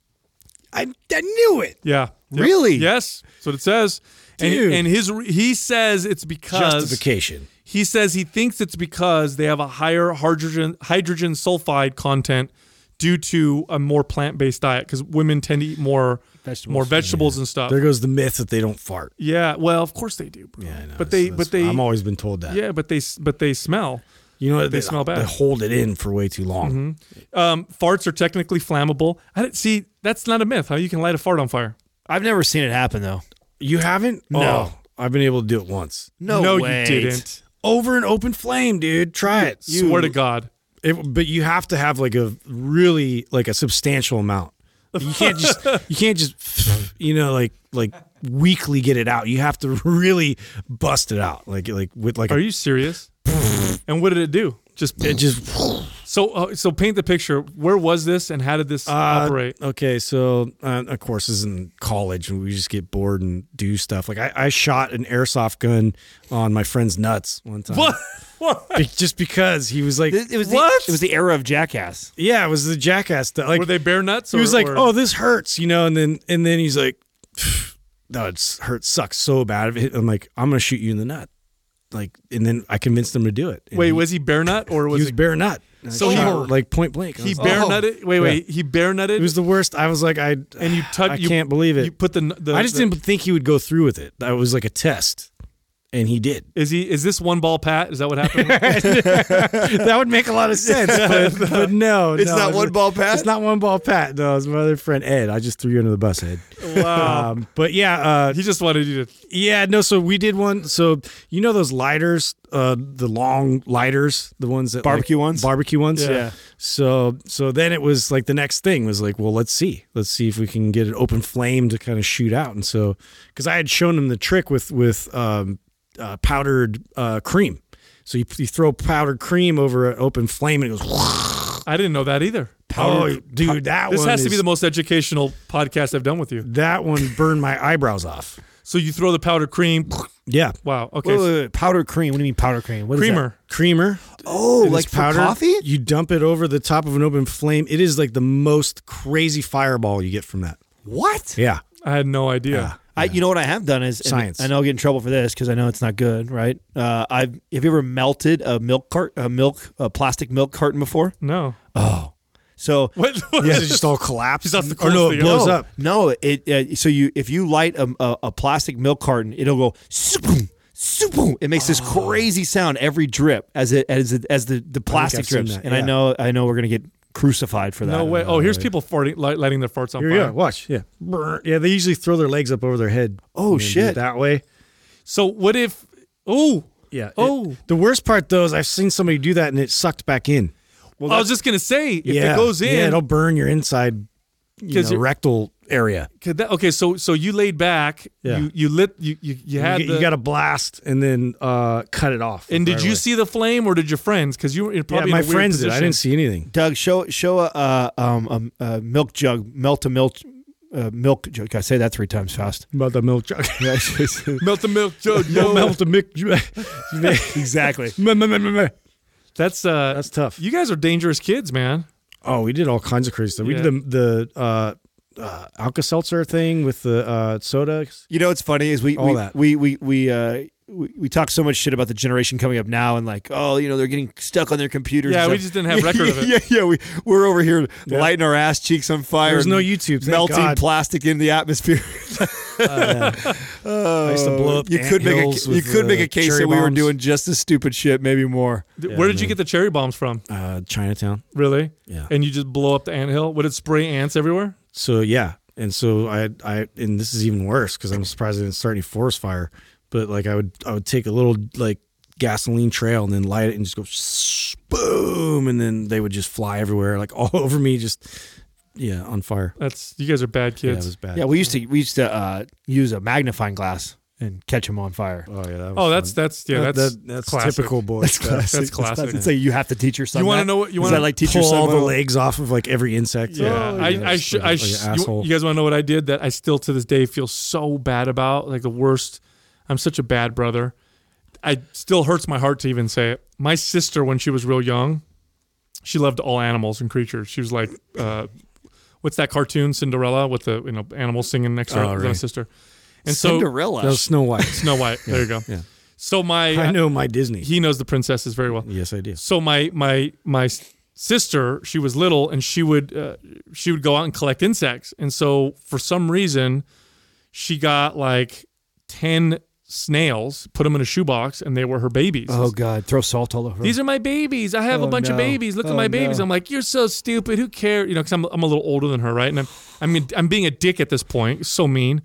I, I knew it. Yeah. Yep. Really? Yes. That's what it says. And, Dude. and his he says it's because Justification. he says he thinks it's because they have a higher hydrogen hydrogen sulfide content due to a more plant based diet because women tend to eat more Vegetables. more vegetables and stuff. There goes the myth that they don't fart. yeah, well, of course they do. Bro. Yeah, I know. But they, but they, I'm always been told that. yeah, but they, but they smell. You know what? They smell bad. They hold it in for way too long. Um, farts are technically flammable. I didn't see. That's not a myth. How you can light a fart on fire? I've never seen it happen though. You haven't? No. Oh, I've been able to do it once. No, no, way. you didn't. Over an open flame, dude. Try it. You, Swear to God. It, but you have to have like a really like a substantial amount. You can't just you can't just you know like like weekly get it out. You have to really bust it out like like with like Are a, you serious? and what did it do? Just it just so uh, so paint the picture. Where was this and how did this Uh, operate? Okay, so uh, of course, this is in college, and we just get bored and do stuff. Like I, I shot an airsoft gun on my friend's nuts one time. What? What? Be- just because he was like, It, it was What? The, it was the era of Jackass. yeah, it was the jackass. That, like Were they bare nuts? he was or- like, or- oh, this hurts, you know, and then and then he's like, no, it's hurts sucks so bad. I'm like, I'm gonna shoot you in the nut, like, and then I convinced him to do it. And Wait, he, was he bare nut or *laughs* he was was it? bare nut? And I So he- shot, like point blank. I He was- bare Oh. nutted. Wait, wait. He bare nutted. It was the worst. I was like, I and you touch. I you, can't believe it. You put the. the I just the- didn't think he would go through with it. That was like a test, and he did. Is he? Is this one ball pat? Is that what happened? *laughs* that would make a lot of sense, *laughs* but, but no, It's no, not one ball pat? It's not one ball pat. No, it's my other friend Ed. I just threw you under the bus, Ed. wow. Um, but yeah, uh, he just wanted you to. yeah, no. So we did one. So you know those lighters, uh, the long lighters, the ones that Barbecue like- ones? barbecue ones. Yeah. So so then it was like the next thing was like, well, let's see, let's see if we can get an open flame to kind of shoot out. And so because I had shown him the trick with with um, uh, powdered uh, cream. So you, you throw powdered cream over an open flame and it goes. I didn't know that either. Oh, dude, that This one has to be the most educational podcast I've done with you. That one burned my eyebrows off. So you throw the powdered cream. Yeah, Wow. Okay. Wait, wait, wait. Powdered cream. What do you mean powder cream? What is that? Creamer. creamer. Oh, It like powder. for coffee? You dump it over the top of an open flame. It is like the most crazy fireball you get from that. What? Yeah. I had no idea. I, you know what I have done is and Science. I know I'll get in trouble for this because I know it's not good, right? Uh, I've have you ever melted a milk cart, a milk, a plastic milk carton before? No. So *laughs* What? what Yeah, it just all collapses. That's the or no, it blows ever. up. no, it uh, so you if you light a, a, a plastic milk carton, it'll go boom, boom. It makes this crazy sound every drip as it as it, as the the plastic drips. that, And I know I know we're gonna get crucified for that. No way. Oh, here's people farting, light, lighting their farts on Here, fire. yeah, watch. Yeah. Brr. Yeah, they usually throw their legs up over their head. Oh, And do it shit. That way. So what if? Oh, Yeah. it- Oh. the worst part though is I've seen somebody do that and it sucked back in. Well, I was just gonna say if yeah. it goes in, yeah, it'll burn your inside, you 'Cause know, you're- rectal area. could that, okay. So so you laid back. Yeah. You you lit. You you, you had you, the. you got a blast and then uh, cut it off. and did you away. see the flame, or did your friends? Because you were Yeah, probably my in a weird friends did. I didn't see anything. Doug, show show a uh, um a, a milk jug, melt a milk uh, milk jug. I say that three times fast. About the milk jug. *laughs* Melt the milk jug. *laughs* no, Yo. melt the milk. Jug. *laughs* exactly. That's uh. That's tough. You guys are dangerous kids, man. Oh, we did all kinds of crazy stuff. We Yeah. did the the uh, uh, Alka Seltzer thing with the uh, soda. You know what's funny is we All we, that. we we we uh we, we talk so much shit about the generation coming up now and like oh you know they're getting stuck on their computers. Yeah, we just didn't have record of *laughs* it. yeah, yeah, we we're over here lighting our ass cheeks on fire. There's no YouTube. Melting God. plastic in the atmosphere. *laughs* *laughs* I used to blow up you could make a you could make uh, a case that we were doing just as stupid shit, maybe more. Th- Where did you get the cherry bombs from? uh, Chinatown. Really? Yeah. And you just blow up the anthill? Would it spray ants everywhere? So yeah, and so I I and this is even worse because I'm surprised I didn't start any forest fire. But like I would I would take a little like gasoline trail and then light it and just go shh, boom, and then they would just fly everywhere like *laughs* all over me, just yeah on fire. That's you guys are bad kids Yeah, it was bad. Yeah, we used to we used to uh, use a magnifying glass and catch them on fire. Oh yeah. That was oh, that's fun. that's yeah, That- that's that- that's classic. typical boy. stuff. That's classic. It's like you have to teach your son. You wanna know what- you wanna like teach your Pull son all the well? legs off of like every insect. Yeah, Oh, I, yeah, I, it's sh- like a- I, like sh- an you, you guys want to know what I did that I still to this day feel so bad about? Like the worst. I'm such a bad brother. I still hurts my heart to even say it. My sister, when she was real young, she loved all animals and creatures. She was like, uh, what's that cartoon Cinderella with the you know animals singing next to her? Oh, That my right. sister. And so Cinderella. That was Snow White. *laughs* Snow White. There you go. Yeah. So my I know my Disney. he knows the princesses very well. yes, I do. So my my my sister, she was little, and she would uh, she would go out and collect insects, and so for some reason, she got like ten snails, put them in a shoebox, and they were her babies. oh God, throw salt all over. These are my babies. I have a Oh, bunch of babies. Look at Oh, my babies. no. I'm like, you're so stupid. Who cares? You know, because I'm, I'm a little older than her, right? And I'm I mean I'm being a dick at this point. So mean.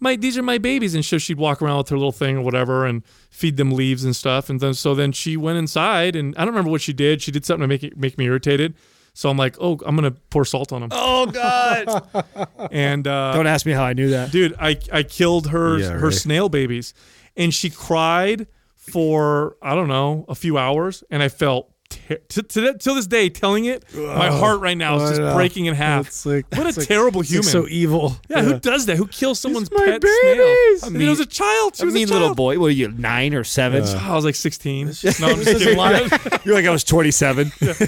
My these are my babies, and so she'd walk around with her little thing or whatever, and feed them leaves and stuff. And then so then she went inside, and I don't remember what she did. She did something to make it make me irritated. So I'm like, oh, I'm gonna pour salt on them. oh God! *laughs* And uh, Don't ask me how I knew that. dude i i killed her Yeah, her right. snail babies and she cried for i don't know a few hours and i felt ter- to, to that- till this day telling it my heart right now is just know. breaking in half It's like- what a like- terrible It's human like so evil. yeah, who does that who kills someone's my pet babies! snail i mean it was a child she I was mean, a child. little boy. What are you, nine or seven? Oh, I was like 16. No, I'm just kidding. *laughs* You're like I was 27. *laughs* All right.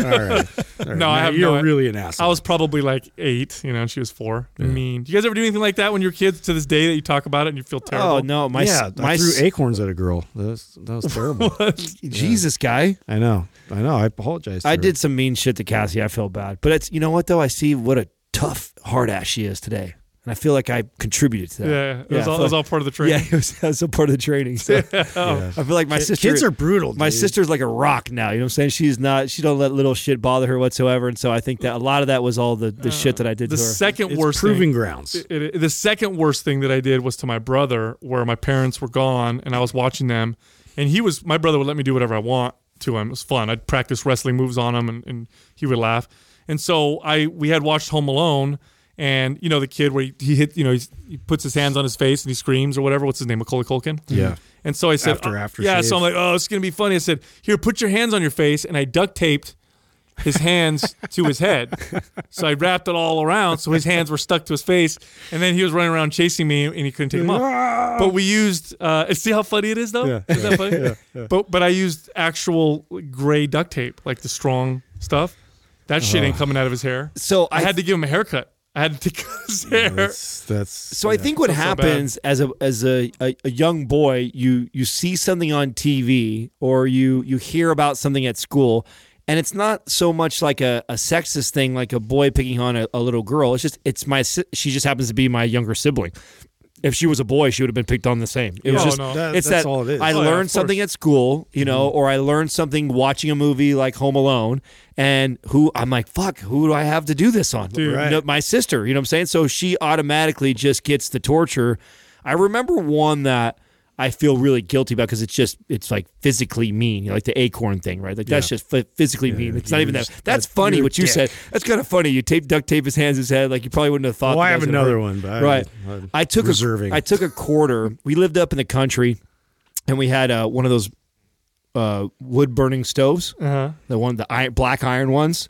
All right. No, I Now have You're no- really an asshole. I was probably like eight, you know, and she was four. Mean. Do you guys ever do anything like that when you're kids to this day that you talk about it and you feel oh, terrible? oh no, my yeah, my I threw acorns at a girl. That was, that was *laughs* terrible. Jesus guy. I know. I know. I apologize. I her. did some mean shit to Cassie. I feel bad, but it's you know what though. I see what a tough hard ass she is today, and I feel like I contributed to that. Yeah, it, was I all, it was like- all part of the training. *laughs* Yeah, it was, that was a part of the training. So *laughs* Yeah. I feel like my Ki- sister. Kids are brutal. my sister's like a rock now. You know what I'm saying? She's not. She don't let little shit bother her whatsoever. And so I think that a lot of that was all the, the shit that I did The to her. second It's worst proving thing, grounds. it- it- the second worst thing that I did was to my brother, where my parents were gone and I was watching them, and he was my brother would let me do whatever I want to him. It was fun. I'd practice wrestling moves on him, and, and he would laugh. And so I we had watched Home Alone, and you know the kid where he, he hit, you know, he's, he puts his hands on his face and he screams or whatever. What's his name? Macaulay Culkin. Yeah. And so I said, After- oh, after yeah. shave. So I'm like, oh, it's gonna be funny. I said, here, put your hands on your face, and I duct taped his hands to his head. So I wrapped it all around, so his hands were stuck to his face, and then he was running around chasing me, and he couldn't take them off. But we used, uh, see how funny it is, though. Yeah, Is that funny? But but I used actual gray duct tape, like the strong stuff. That shit ain't coming out of his hair. so I had to give him a haircut. I had to cut *laughs* his hair. That's, that's So I think what Felt so happens as a as a, a, a young boy, you you see something on TV or you you hear about something at school, and it's not so much like a, a sexist thing, like a boy picking on a, a little girl. It's just it's my she just happens to be my younger sibling. If she was a boy, she would have been picked on the same. It was Oh, just no. That- it's that's that all it is. I Oh, learned of something at school, you know, mm-hmm. or I learned something watching a movie like Home Alone, and who I'm like, fuck, who do I have to do this on? Dude. You know, my sister, you know what I'm saying? So she automatically just gets the torture. I remember one that I feel really guilty about because it's just it's like physically mean, you know, like the acorn thing, right? Like that's just physically mean. It's not even that. That's funny what you dick. said. That's kind of funny. You tape duct tape his hands, his head, like you probably wouldn't have thought. Well, I have another one, but I- right. I'm I took reserving. a I took a quarter. We lived up in the country, and we had uh, one of those uh, wood burning stoves, Uh-huh. the one the iron, black iron ones,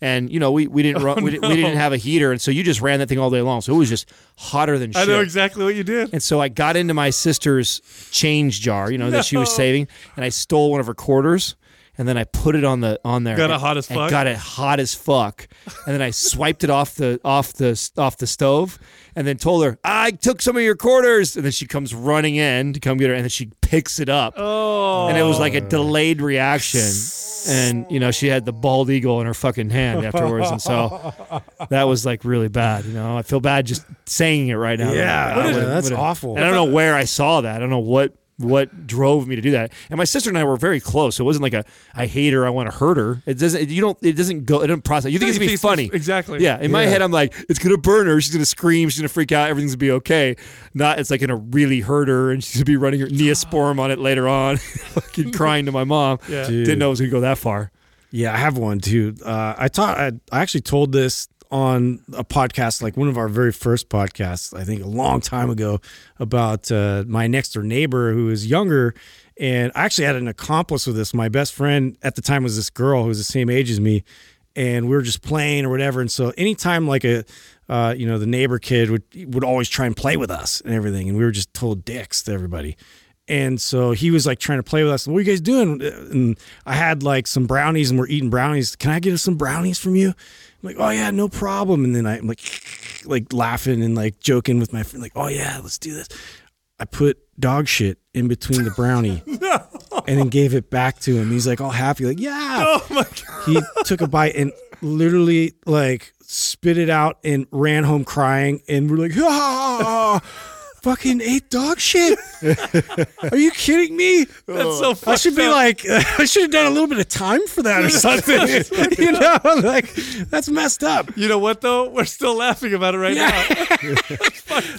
and you know we, we didn't *laughs* run, we, didn't, we didn't have a heater, and so you just ran that thing all day long. So it was just hotter than shit. I know exactly what you did. And so I got into my sister's change jar, you know, that she was saving, and I stole one of her quarters. And then I put it on the on there. Got it hot as fuck? Got it hot as fuck. And then I swiped it off the off the off the stove, and then told her I took some of your quarters. And then she comes running in to come get her, and then she picks it up. Oh, And it was like a oh. delayed reaction. And you know she had the bald eagle in her fucking hand afterwards, and so *laughs* that was like really bad. You know, I feel bad just saying it right now. Yeah, what is- that's awful. I don't know where I saw that. I don't know what what drove me to do that. And my sister and I were very close. So it wasn't like a I hate her, I want to hurt her. It doesn't. You don't. It doesn't go. It doesn't process. You think it's gonna be It's- funny. Exactly. Yeah, in my head, I'm like, it's gonna burn her. She's gonna scream. She's gonna freak out. Everything's gonna be okay. Not, it's like gonna really hurt her, and she's gonna be running her Neosporin on it later on, *laughs* fucking crying to my mom. Yeah. Didn't know it was gonna go that far. Yeah, I have one too. Uh, I taught. I, I actually told this on a podcast, like one of our very first podcasts, I think a long time ago, about uh, my next door neighbor who is younger. And I actually had an accomplice with this. My best friend at the time was this girl who was the same age as me, and we were just playing or whatever. And so anytime like a uh, you know the neighbor kid would would always try and play with us and everything, and we were just told dicks to everybody. And so he was like trying to play with us. What are you guys doing? And I had like some brownies and we're eating brownies. Can I get some brownies from you? I'm like, oh yeah, no problem. And then I'm like, *sniffs* like laughing and like joking with my friend, like, oh yeah, let's do this. I put dog shit in between the brownie *laughs* and then gave it back to him. He's like all happy, like, yeah. *laughs* Oh my god. He took a bite and literally like spit it out and ran home crying. And we're like, ah, *laughs* fucking ate dog shit. *laughs* Are you kidding me? That's so I fucked should be up. like, *laughs* I should have done a little bit of time for that or *laughs* something. you know, like that's messed up. You know what though? We're still laughing about it right now.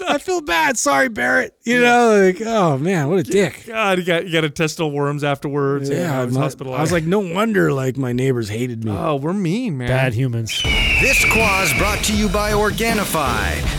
I feel bad. Sorry, Barrett. You know, like, oh man, what a dick. God, you got you got intestinal worms afterwards. and I was my- hospitalized. I was like, no wonder like my neighbors hated me. oh, we're mean, man. Bad humans. This quaz brought to you by Organifi.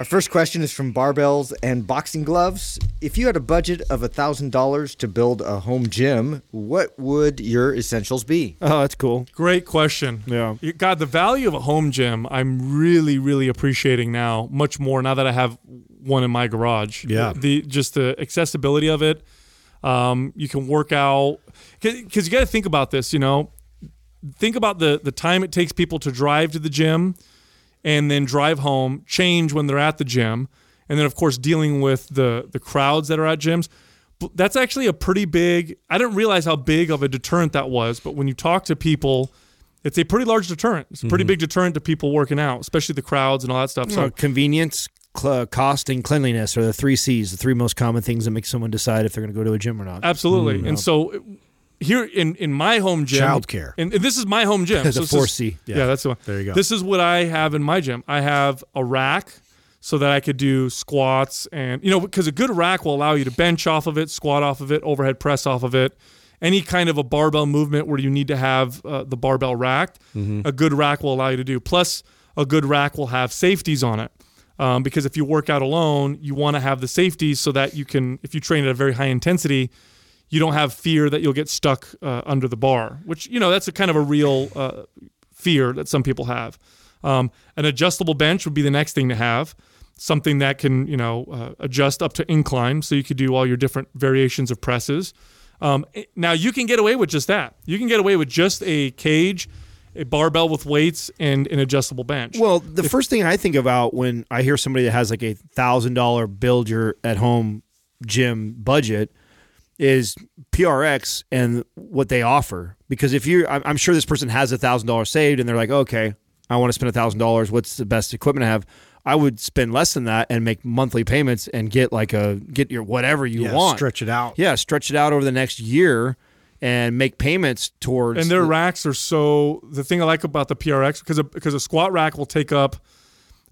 Our first question is from Barbells and Boxing Gloves. If you had a budget of $1,000 to build a home gym, what would your essentials be? Oh, that's cool. Great question. Yeah. You- God, the value of a home gym, I'm really, really appreciating now, much more now that I have one in my garage. Yeah. The just the accessibility of it. Um, you can work out because you got to think about this. You know, think about the the time it takes people to drive to the gym and then drive home, change when they're at the gym, and then of course dealing with the the crowds that are at gyms. But That's actually a pretty big. I didn't realize how big of a deterrent that was, but when you talk to people, it's a pretty large deterrent. It's a pretty mm-hmm. big deterrent to people working out, especially the crowds and all that stuff. So So convenience, cl- uh, cost, and cleanliness are the three C's, the three most common things that make someone decide if they're going to go to a gym or not. Absolutely. Mm-hmm. And so here in in my home gym, Childcare. and this is my home gym. *laughs* So four is- C. Yeah. that's the one. There you go. This is what I have in my gym. I have a rack so that I could do squats and you know because a good rack will allow you to bench off of it, squat off of it, overhead press off of it. Any kind of a barbell movement where you need to have uh, the barbell racked, Mm-hmm. a good rack will allow you to do. Plus, a good rack will have safeties on it. Um, because if you work out alone, you want to have the safeties so that you can, if you train at a very high intensity, you don't have fear that you'll get stuck uh, under the bar, which you know that's a kind of a real uh, fear that some people have. Um, an adjustable bench would be the next thing to have, something that can you know uh, adjust up to incline, so you could do all your different variations of presses. Um, now you can get away with just that. You can get away with just a cage, a barbell with weights, and an adjustable bench. Well, the first thing I think about when I hear somebody that has like a thousand dollar build your at home gym budget is PRX and what they offer. Because if you, I'm I'm sure this person has a thousand dollars saved, and they're like, okay, I want to spend a thousand dollars. What's the best equipment I have? I would spend less than that and make monthly payments and get like a get your whatever you Yeah, want. stretch it out. Yeah, stretch it out over the next year and make payments towards. and their the- racks are so the thing I like about the PRX because a, because a squat rack will take up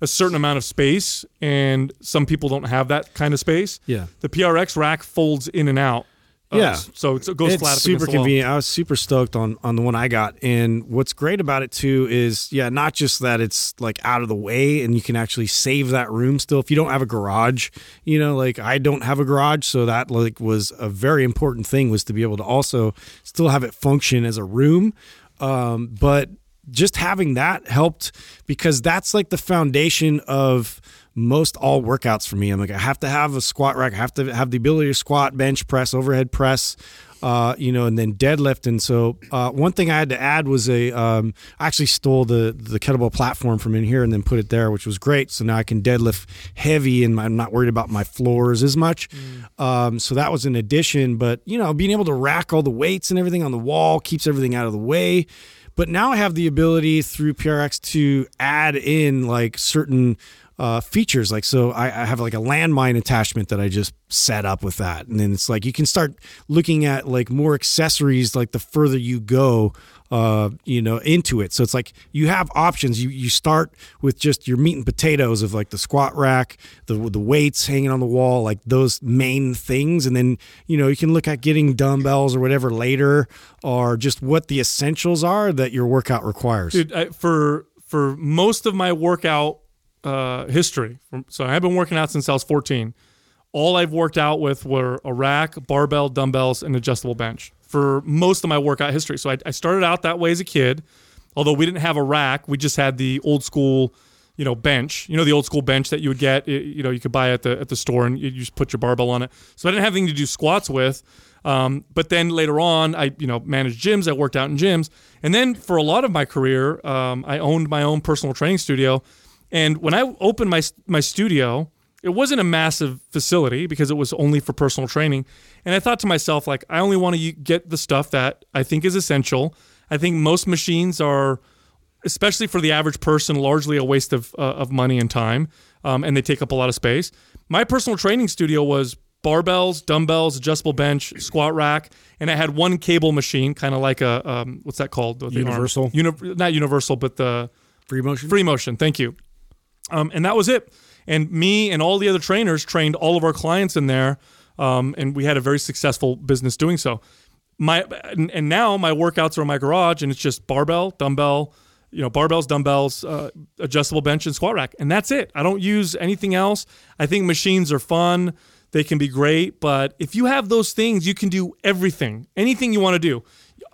a certain amount of space and some people don't have that kind of space. Yeah. The PRX rack folds in and out. Uh, Yeah. so it's, it goes it's flat up super convenient. I was super stoked on on the one I got, and what's great about it too is yeah, not just that it's like out of the way and you can actually save that room still. If you don't have a garage, you know, like I don't have a garage, so that like was a very important thing was to be able to also still have it function as a room, um, but just having that helped because that's like the foundation of most all workouts for me. I'm like, I have to have a squat rack. I have to have the ability to squat, bench press, overhead press, uh, you know, and then deadlift. And so uh, one thing I had to add was a, um, I actually stole the the kettlebell platform from in here and then put it there, which was great. So now I can deadlift heavy and I'm not worried about my floors as much. Um, so that was an addition. But you know, being able to rack all the weights and everything on the wall keeps everything out of the way. But now I have the ability through PRX to add in like certain uh, features. Like, so I, I have like a landmine attachment that I just set up with that. And then it's like you can start looking at like more accessories like the further you go. Uh, you know, into it. So it's like you have options. You you start with just your meat and potatoes of like the squat rack, the the weights hanging on the wall, like those main things, and then you know you can look at getting dumbbells or whatever later, or just what the essentials are that your workout requires. Dude, I, for for most of my workout uh, history, so I've been working out since I was 14. All I've worked out with were a rack, barbell, dumbbells, and adjustable bench for most of my workout history. So I, I started out that way as a kid. Although we didn't have a rack, we just had the old school, you know, bench. You know, the old school bench that you would get, you know, you could buy at the at the store, and you you just put your barbell on it. So I didn't have anything to do squats with. Um, but then later on, I you know managed gyms. I worked out in gyms, and then for a lot of my career, um, I owned my own personal training studio. And when I opened my my studio, it wasn't a massive facility because it was only for personal training. And I thought to myself, like, I only want to get the stuff that I think is essential. I think most machines are, especially for the average person, largely a waste of uh, of money and time, um, and they take up a lot of space. My personal training studio was barbells, dumbbells, adjustable bench, squat rack, and I had one cable machine, kind of like a um, what's that called? The Universal? Uni- not universal, but the Free motion. free motion. Thank you. Um, and that was it. And me and all the other trainers trained all of our clients in there, um, and we had a very successful business doing so. My and, and now my workouts are in my garage, and it's just barbell, dumbbell, you know, barbells, dumbbells, uh, adjustable bench, and squat rack, and that's it. I don't use anything else. I think machines are fun; they can be great, but if you have those things, you can do everything, anything you want to do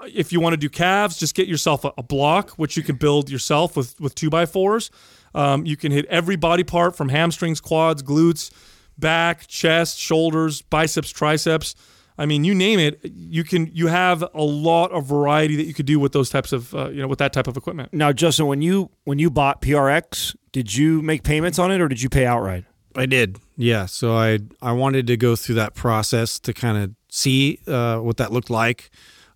if you want to do calves, just get yourself a, a block, which you can build yourself with with two by fours. Um, you can hit every body part from hamstrings, quads, glutes, back, chest, shoulders, biceps, triceps. I mean, you name it. You can. You have a lot of variety that you could do with those types of, uh, you know, with that type of equipment. Now, Justin, when you when you bought PRX, did you make payments on it or did you pay outright? I did. Yeah. So I I wanted to go through that process to kind of see uh, what that looked like.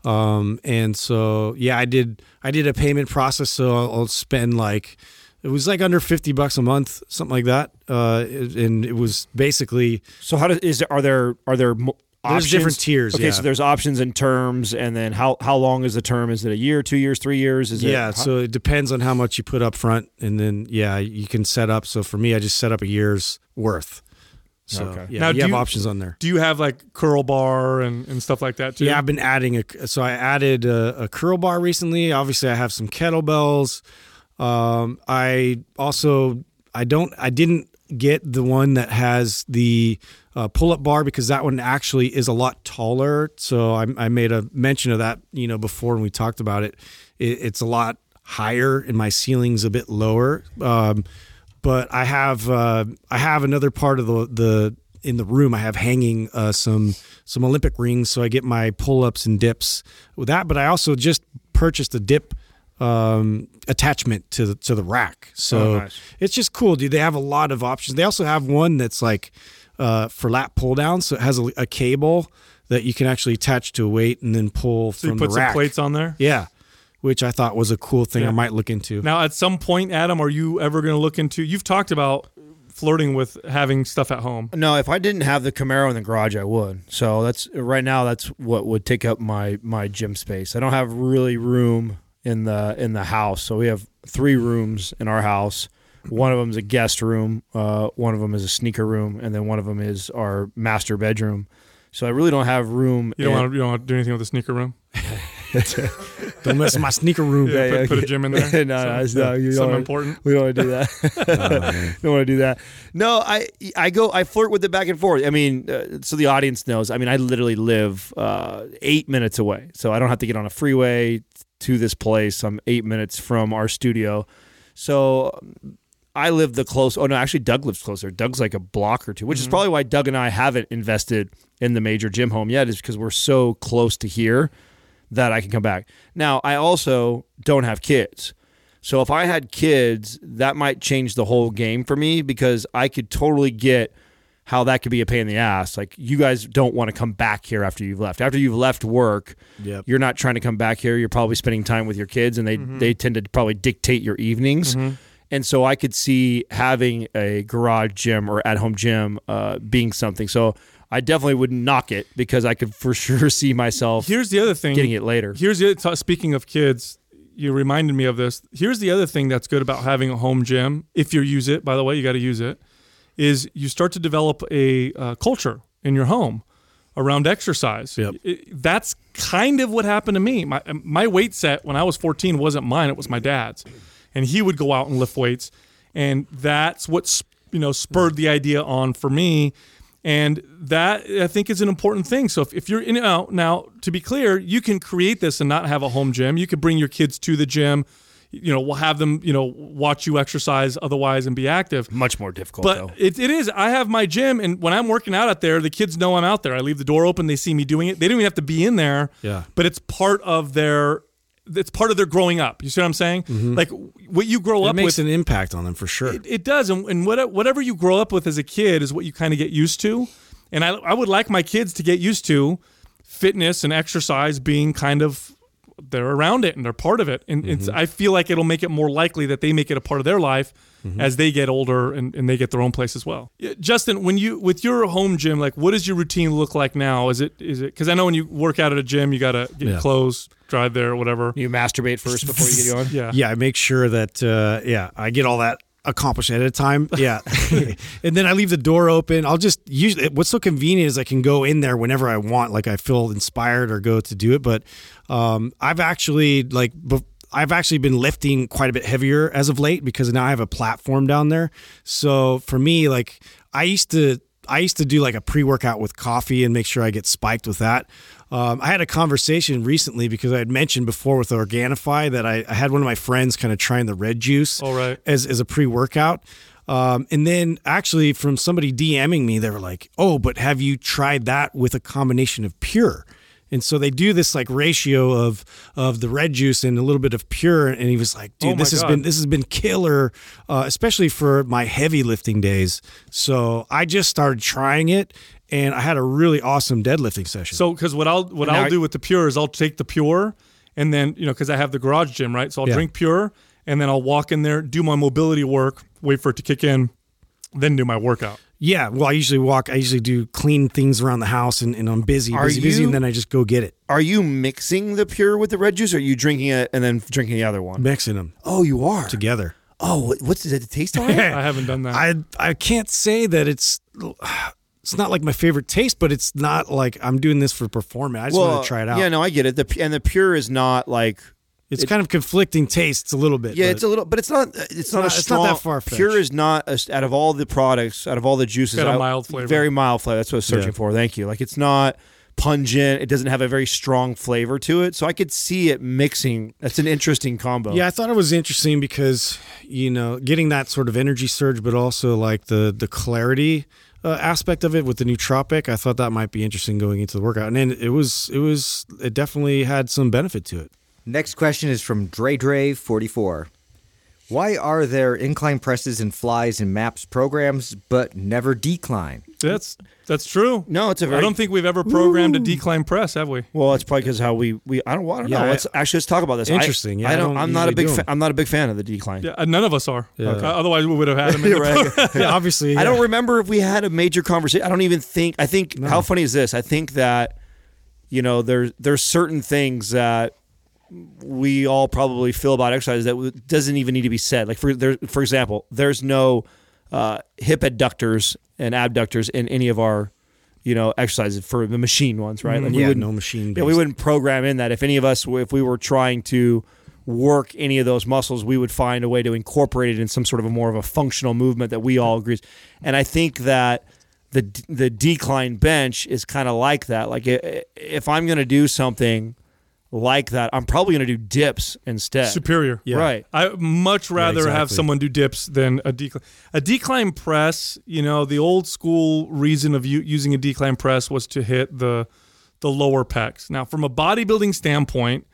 Um, and so yeah, I did I did a payment process. So I'll, I'll spend like it was like under fifty bucks a month, something like that. Uh, and it was basically So how does is there are there are there mo- There's options? different tiers, Okay, yeah. so there's options and terms, and then how how long is the term? Is it a year, two years, three years? Is yeah. it So it depends on how much you put up front, and then yeah, you can set up. So for me, I just set up a year's worth. So Okay. yeah, Now, you have you- options on there. Do you have like curl bar and, and stuff like that too? Yeah, I've been adding a. So I added a, a curl bar recently. Obviously, I have some kettlebells. Um, I also I don't I didn't get the one that has the uh, pull up bar because that one actually is a lot taller. So I, I made a mention of that you know before when we talked about it. it it's a lot higher and my ceiling's a bit lower. Um, but I have uh, I have another part of the the in the room. I have hanging uh, some some Olympic rings, so I get my pull ups and dips with that. But I also just purchased a dip um, attachment to the to the rack, so Oh, nice. it's just cool, dude. They have a lot of options. They also have one that's like uh, for lap pull down, so it has a, a cable that you can actually attach to a weight and then pull So you from put the some rack. plates on there. Yeah, which I thought was a cool thing Yeah. I might look into. Now, at some point, Adam, are you ever going to look into? You've talked about flirting with having stuff at home. No, if I didn't have the Camaro in the garage, I would. So that's right now. That's what would take up my my gym space. I don't have really room in the in the house. So we have three rooms in our house. One of them is a guest room. Uh, one of them is a sneaker room, and then one of them is our master bedroom. So I really don't have room. You don't in- want to. You don't want to do anything with the sneaker room. *laughs* Don't mess with my sneaker room. Yeah, put, put a gym in there. *laughs* no, no, Some- no, you something don't- important. We don't want to do that. *laughs* don't want to do that. No, I I go I flirt with it back and forth. I mean, uh, so the audience knows. I mean, I literally live uh, eight minutes away, so I don't have to get on a freeway to this place. I'm eight minutes from our studio, so I live the close. Oh no, actually, Doug lives closer. Doug's like a block or two, which is mm-hmm. probably why Doug and I haven't invested in the major gym home yet, is because we're so close to here that I can come back. Now, I also don't have kids. So if I had kids, that might change the whole game for me because I could totally get how that could be a pain in the ass. Like you guys don't want to come back here after you've left. After you've left work, Yep. you're not trying to come back here. You're probably spending time with your kids and they they tend to probably dictate your evenings. And so I could see having a garage gym or at home gym uh, being something. So I definitely wouldn't knock it because I could for *laughs* sure see myself Here's the other thing. getting it later. Here's the other, speaking of kids, you reminded me of this. Here's the other thing that's good about having a home gym. If you use it, by the way, you got to use it. Is you start to develop a uh, culture in your home around exercise. Yep. It- that's kind of what happened to me. My my weight set when I was 14 wasn't mine; it was my dad's, and he would go out and lift weights, and that's what you know spurred the idea on for me. And that I think is an important thing. So if, if you're in now, now to be clear, you can create this and not have a home gym. You could bring your kids to the gym. You know, we'll have them, you know, watch you exercise otherwise and be active. Much more difficult But though. it, it is. I have my gym, and when I'm working out out there, the kids know I'm out there. I leave the door open. They see me doing it. They don't even have to be in there. Yeah. But it's part of their. It's part of their growing up. You see what I'm saying? Mm-hmm. Like what you grow It up makes with. an impact on them for sure. It, it does, and, and what, whatever you grow up with as a kid is what you kind of get used to. And I, I would like my kids to get used to fitness and exercise being kind of they're around it and they're part of it. And it's I feel like it'll make it more likely that they make it a part of their life as they get older and, and they get their own place as well. Justin, when you with your home gym, like what does your routine look like now? Is it is it because I know when you work out at a gym, you gotta get Yeah. clothes, drive there, or whatever. You masturbate first before you get going. *laughs* Yeah. yeah, I make sure that uh, yeah, I get all that accomplished at a time. *laughs* Yeah, *laughs* and then I leave the door open. I'll just usually what's so convenient is I can go in there whenever I want. Like I feel inspired or go to do it. But um, I've actually like. I've actually been lifting quite a bit heavier as of late because now I have a platform down there. So for me, like I used to I used to do like a pre workout with coffee and make sure I get spiked with that. Um, I had a conversation recently because I had mentioned before with Organifi that I, I had one of my friends kind of trying the red juice All right. as, as a pre workout. Um, and then actually from somebody DMing me, they were like, oh, but have you tried that with a combination of pure? And so they do this like ratio of of the red juice and a little bit of pure, and he was like, "Dude, Oh this has been this has been killer, uh, especially for my heavy lifting days." So I just started trying it, and I had a really awesome deadlifting session. So, because what I'll what I'll do with the pure is I'll take the pure, and then you know because I have the garage gym right, so I'll Yeah. drink pure, and then I'll walk in there, do my mobility work, wait for it to kick in, then do my workout. Yeah, well, I usually walk. I usually do clean things around the house, and, and I'm busy, Are busy, busy, and then I just go get it, Are you mixing the pure with the red juice, or are you drinking it and then drinking the other one? mixing them Oh, you are. together. Oh, what's does it taste *laughs* like? I haven't done that. I I can't say that it's it's not like my favorite taste, but it's not like I'm doing this for performance. I just want to try it out. Yeah, no, I get it. The and the pure is not like it's kind of conflicting tastes a little bit. yeah, it's a little, but it's not. It's, not, not- a it's not that far-fetched. Pure is not a, out of all the products, out of all the juices, Got a I- mild flavor. Very mild flavor. That's what I was searching Yeah. for. Thank you. Like it's not pungent. It doesn't have a very strong flavor to it. So I could see it mixing. That's an interesting combo. Yeah, I thought it was interesting because you know getting that sort of energy surge, but also like the the clarity uh, aspect of it with the nootropic. I thought that might be interesting going into the workout, and then it was it was it definitely had some benefit to it. Next question is from Dre Dre 44. Why are there incline presses and flies in MAPS programs but never decline? That's that's true. No, it's a I very don't think we've ever programmed a decline press, have we? Well, it's probably because how we we I don't, I don't Yeah, know. Let's actually let's talk about this. Interesting. Yeah, I I don't. don't I'm not a big. do Fa- I'm not a big fan of the decline. Yeah, uh, none of us are. Yeah. Okay, Otherwise, we would have had him. In *laughs* the right. *laughs* Yeah, *laughs* obviously. I don't remember if we had a major conversation. I don't even think. I think No. how funny is this? I think that you know there's there's certain things that we all probably feel about exercise that doesn't even need to be said. Like for there, for example, there's no uh, hip adductors and abductors in any of our you know exercises for the machine ones, right? Like we yeah, wouldn't- no machine. yeah, we wouldn't program in that. If any of us, if we were trying to work any of those muscles, we would find a way to incorporate it in some sort of a more of a functional movement that we all agree. And I think that the the decline bench is kind of like that. Like if I'm going to do something like that, I'm probably going to do dips instead. superior. Yeah. Right. I much rather have exactly. someone do dips than a decline. A decline press, you know, the old school reason of u- using a decline press was to hit the the lower pecs. Now, from a bodybuilding standpoint,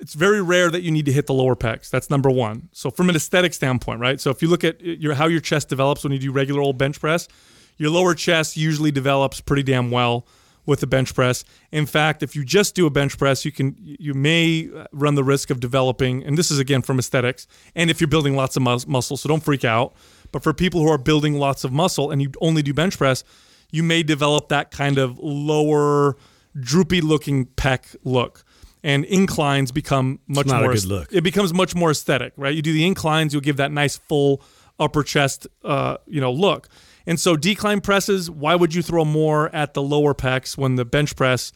it's very rare that you need to hit the lower pecs. That's number one. So, from an aesthetic standpoint, right? So, if you look at your how your chest develops when you do regular old bench press, your lower chest usually develops pretty damn well with the bench press. In fact, if you just do a bench press, you can you may run the risk of developing, and this is again from aesthetics, and if you're building lots of mus- muscle, so don't freak out. But for people who are building lots of muscle and you only do bench press, you may develop that kind of lower, droopy looking pec look. And inclines become much more it becomes much more aesthetic, right? You do the inclines, you'll give that nice full upper chest, uh, you know, look. And so decline presses, why would you throw more at the lower pecs when the bench press,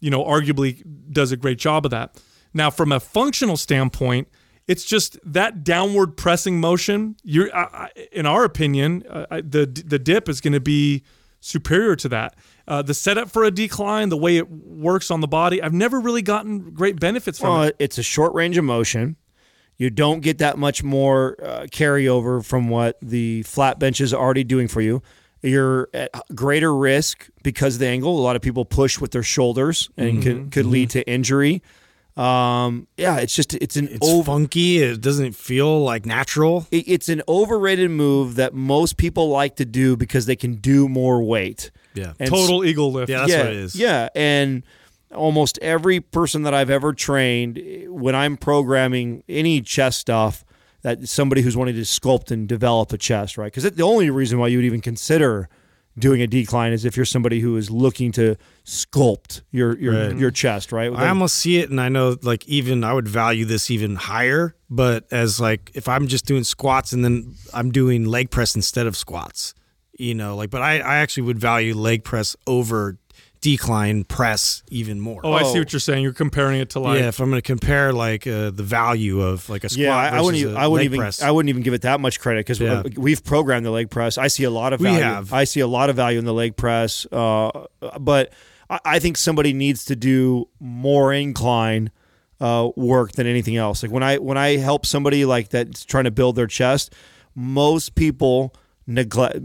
you know, arguably does a great job of that? Now, from a functional standpoint, it's just that downward pressing motion. You're, I, I- in our opinion, uh, I- the the dip is going to be superior to that. Uh, the setup for a decline, the way it works on the body, I've never really gotten great benefits from Well, it. it's a short range of motion. You don't get that much more uh, carryover from what the flat bench is already doing for you. You're at greater risk because of the angle. A lot of people push with their shoulders and could, could lead to injury. Um, yeah, it's just it's an It's over, funky. It doesn't feel like natural. it- it's an overrated move that most people like to do because they can do more weight. Yeah. And Total eagle lift. Yeah, that's yeah, what it is. Yeah, and almost every person that I've ever trained, when I'm programming any chest stuff, that somebody who's wanting to sculpt and develop a chest, right? Because the only reason why you would even consider doing a decline is if you're somebody who is looking to sculpt your your Right. your chest, right? I almost see it, and I know like even I would value this even higher. But as like if I'm just doing squats and then I'm doing leg press instead of squats, you know, like but I I actually would value leg press over decline press even more. Oh, I see Oh. what you're saying. You're comparing it to like yeah, if I'm going to compare like uh, the value of like a squat yeah, I, I wouldn't. Even, a I wouldn't even. press. I wouldn't even give it that much credit because Yeah. we've programmed the leg press. I see a lot of We value. have. I see a lot of value in the leg press, uh, but I, I think somebody needs to do more incline uh, work than anything else. Like when I when I help somebody like that's trying to build their chest, most people neglect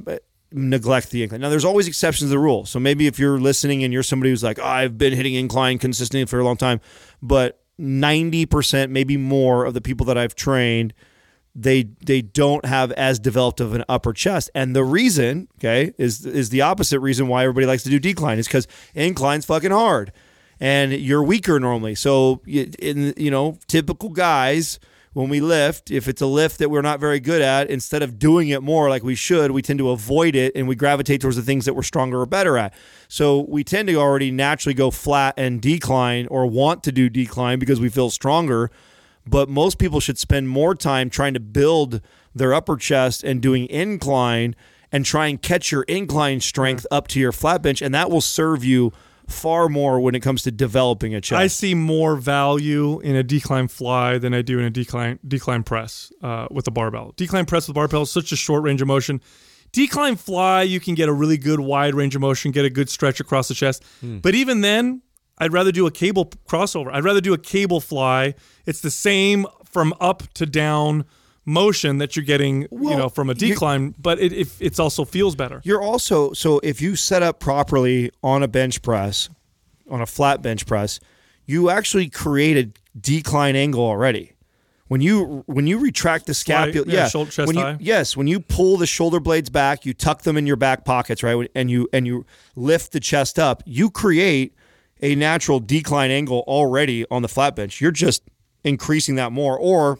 neglect the incline. Now, there's always exceptions to the rule. So maybe if you're listening and you're somebody who's like, oh, I've been hitting incline consistently for a long time, but 90%, maybe more of the people that I've trained, they they don't have as developed of an upper chest. And the reason, okay, is is the opposite reason why everybody likes to do decline is because incline's fucking hard. And you're weaker normally. So in you know, typical guys when we lift, if it's a lift that we're not very good at, instead of doing it more like we should, we tend to avoid it and we gravitate towards the things that we're stronger or better at. So we tend to already naturally go flat and decline or want to do decline because we feel stronger. But most people should spend more time trying to build their upper chest and doing incline and try and catch your incline strength up to your flat bench. And that will serve you far more when it comes to developing a chest. I see more value in a decline fly than I do in a decline decline press uh, with a barbell. Decline press with barbell is such a short range of motion. Decline fly, you can get a really good wide range of motion, get a good stretch across the chest. But even then, I'd rather do a cable crossover. I'd rather do a cable fly. It's the same from up to down motion that you're getting, you know, from a decline, but it, it it's also feels better. You're also so if you set up properly on a bench press, on a flat bench press, you actually create a decline angle already. When you when you retract the scapula, yeah, yeah, shoulder- chest when you, high. yes, when you pull the shoulder blades back, you tuck them in your back pockets, right, and you and you lift the chest up, you create a natural decline angle already on the flat bench. You're just increasing that more, or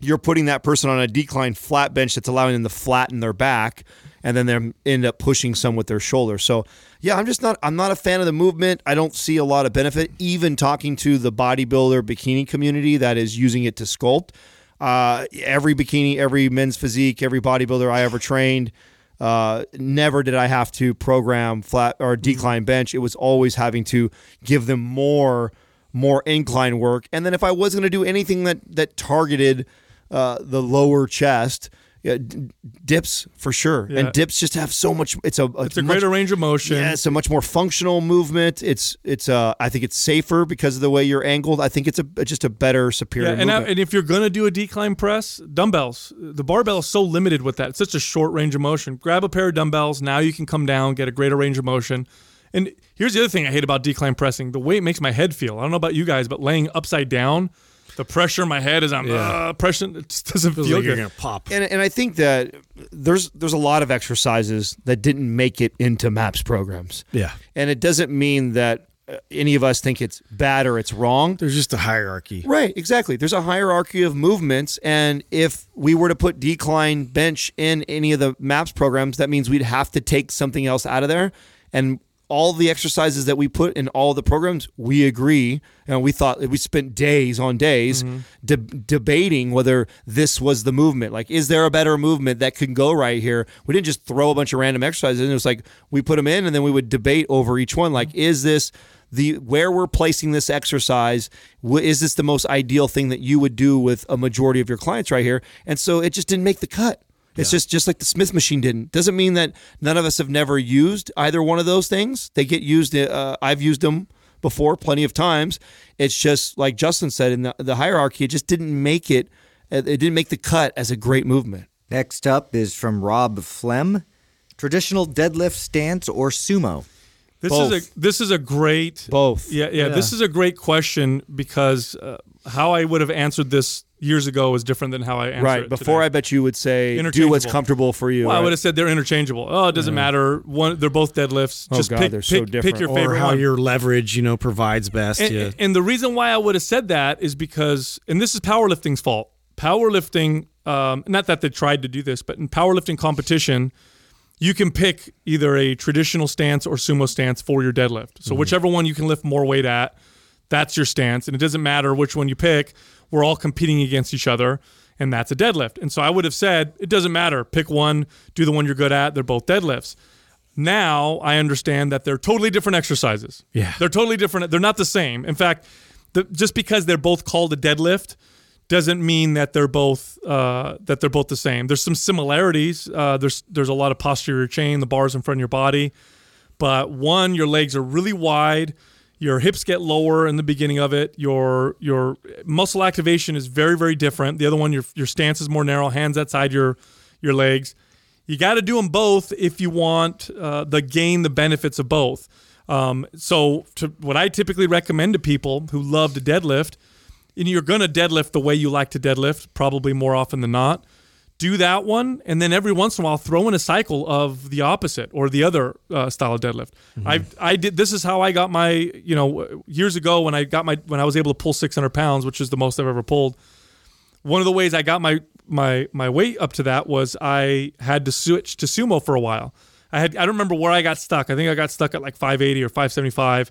you're putting that person on a decline flat bench that's allowing them to flatten their back and then they end up pushing some with their shoulder. So yeah, I'm just not I'm not a fan of the movement. I don't see a lot of benefit. Even talking to the bodybuilder bikini community that is using it to sculpt. Uh, every bikini, every men's physique, every bodybuilder I ever trained, uh, never did I have to program flat or decline bench. It was always having to give them more more incline work. And then if I was going to do anything that that targeted uh, the lower chest, yeah, dips for sure. Yeah. And dips just have so much. It's a It's a greater range of motion. yeah, it's a much more functional movement. It's it's uh I think it's safer because of the way you're angled. I think it's a just a better superior Yeah, and, I- and if you're gonna do a decline press, dumbbells. The barbell is so limited with that. It's such a short range of motion. Grab a pair of dumbbells. Now you can come down, get a greater range of motion. And here's the other thing I hate about decline pressing: the way it makes my head feel. I don't know about you guys, but laying upside down, the pressure in my head is on uh, pressure. It just doesn't Feels feel like you're gonna pop. and and I think that there's there's a lot of exercises that didn't make it into MAPS programs. Yeah. And it doesn't mean that uh, any of us think it's bad or it's wrong. There's just a hierarchy. Right, exactly. There's a hierarchy of movements, and if we were to put decline bench in any of the MAPS programs, that means we'd have to take something else out of there. And all the exercises that we put in all the programs, we agree. And we thought we spent days on days mm-hmm. de- debating whether this was the movement. Like, is there a better movement that could go right here? We didn't just throw a bunch of random exercises. in. It was like we put them in, and then we would debate over each one. Like, mm-hmm. is this the where we're placing this exercise is this the most ideal thing that you would do with a majority of your clients right here and so it just didn't make the cut it's just just like the smith machine didn't doesn't mean that none of us have never used either one of those things they get used uh, i've used them before plenty of times it's just like justin said in the, the hierarchy it just didn't make it it didn't make the cut as a great movement Next up is from Rob Flem. Traditional deadlift stance or sumo? This Both. is a this is a great Both. Yeah, yeah, This is a great question because uh, how I would have answered this years ago is different than how I answered right it before today. i bet you would say do what's comfortable for you Well, I would have said they're interchangeable. Oh, it doesn't matter. One, they're both deadlifts. Oh, Just God, pick, they're so pick, different. pick your Or favorite how one. your leverage, you know, provides best. and, yeah. and the reason why I would have said that is because, and this is powerlifting's fault. Powerlifting, um, not that they tried to do this, but in powerlifting competition, you can pick either a traditional stance or sumo stance for your deadlift. So whichever one you can lift more weight at, that's your stance, and it doesn't matter which one you pick. We're all competing against each other, and that's a deadlift. And so I would have said it doesn't matter. Pick one, do the one you're good at. They're both deadlifts. Now I understand that they're totally different exercises. Yeah. they're totally different. They're not the same. In fact, the, just because they're both called a deadlift doesn't mean that they're both uh, that they're both the same. There's some similarities. Uh, there's there's a lot of posterior chain. The bars in front of your body, but one, your legs are really wide. Your hips get lower in the beginning of it. Your your muscle activation is very very different. The other one, your your stance is more narrow, hands outside your your legs. You got to do them both if you want uh, the gain the benefits of both. Um, so, to, what I typically recommend to people who love to deadlift, and you're going to deadlift the way you like to deadlift, probably more often than not. Do that one, and then every once in a while, throw in a cycle of the opposite or the other uh, style of deadlift. I I did. This is how I got my. You know, years ago when I got my when I was able to pull 600 pounds, which is the most I've ever pulled. One of the ways I got my my my weight up to that was I had to switch to sumo for a while. I had I don't remember where I got stuck. I think I got stuck at like 580 or 575.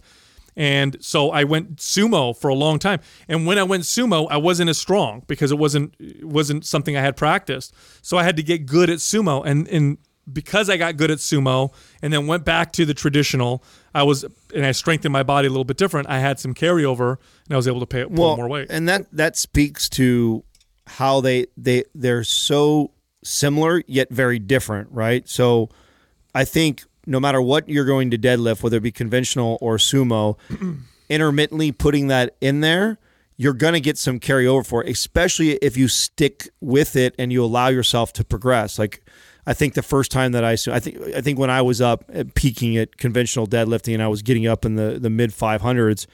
And so I went sumo for a long time. And when I went sumo, I wasn't as strong because it wasn't it wasn't something I had practiced. So I had to get good at sumo and and because I got good at sumo and then went back to the traditional, I was and I strengthened my body a little bit different. I had some carryover and I was able to pay pull more weight. And that that speaks to how they they they're so similar yet very different, right? So I think no matter what you're going to deadlift, whether it be conventional or sumo, *clears throat* intermittently putting that in there, you're going to get some carryover for it, especially if you stick with it and you allow yourself to progress. Like I think the first time that I I think I think when I was up at peaking at conventional deadlifting and I was getting up in the the mid 500s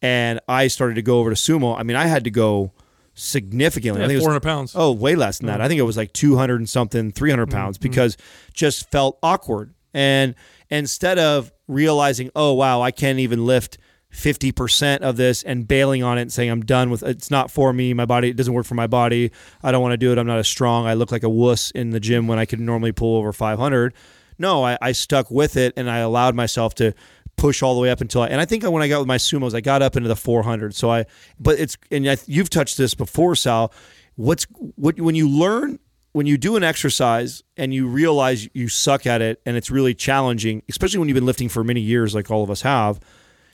and I started to go over to sumo, I mean I had to go significantly. I Yeah, think it was 400 pounds. Oh, way less than that. I think it was like 200 and something, 300 mm-hmm. pounds mm-hmm. because just felt awkward. And instead of realizing, oh, wow, I can't even lift 50% of this and bailing on it and saying, I'm done with it's not for me. My body, it doesn't work for my body. I don't want to do it. I'm not as strong. I look like a wuss in the gym when I could normally pull over 500. No, I, I stuck with it and I allowed myself to push all the way up until I, and I think when I got with my sumos, I got up into the 400. So I, but it's, and I, you've touched this before, Sal. What's, what, when you learn, when you do an exercise and you realize you suck at it and it's really challenging, especially when you've been lifting for many years, like all of us have,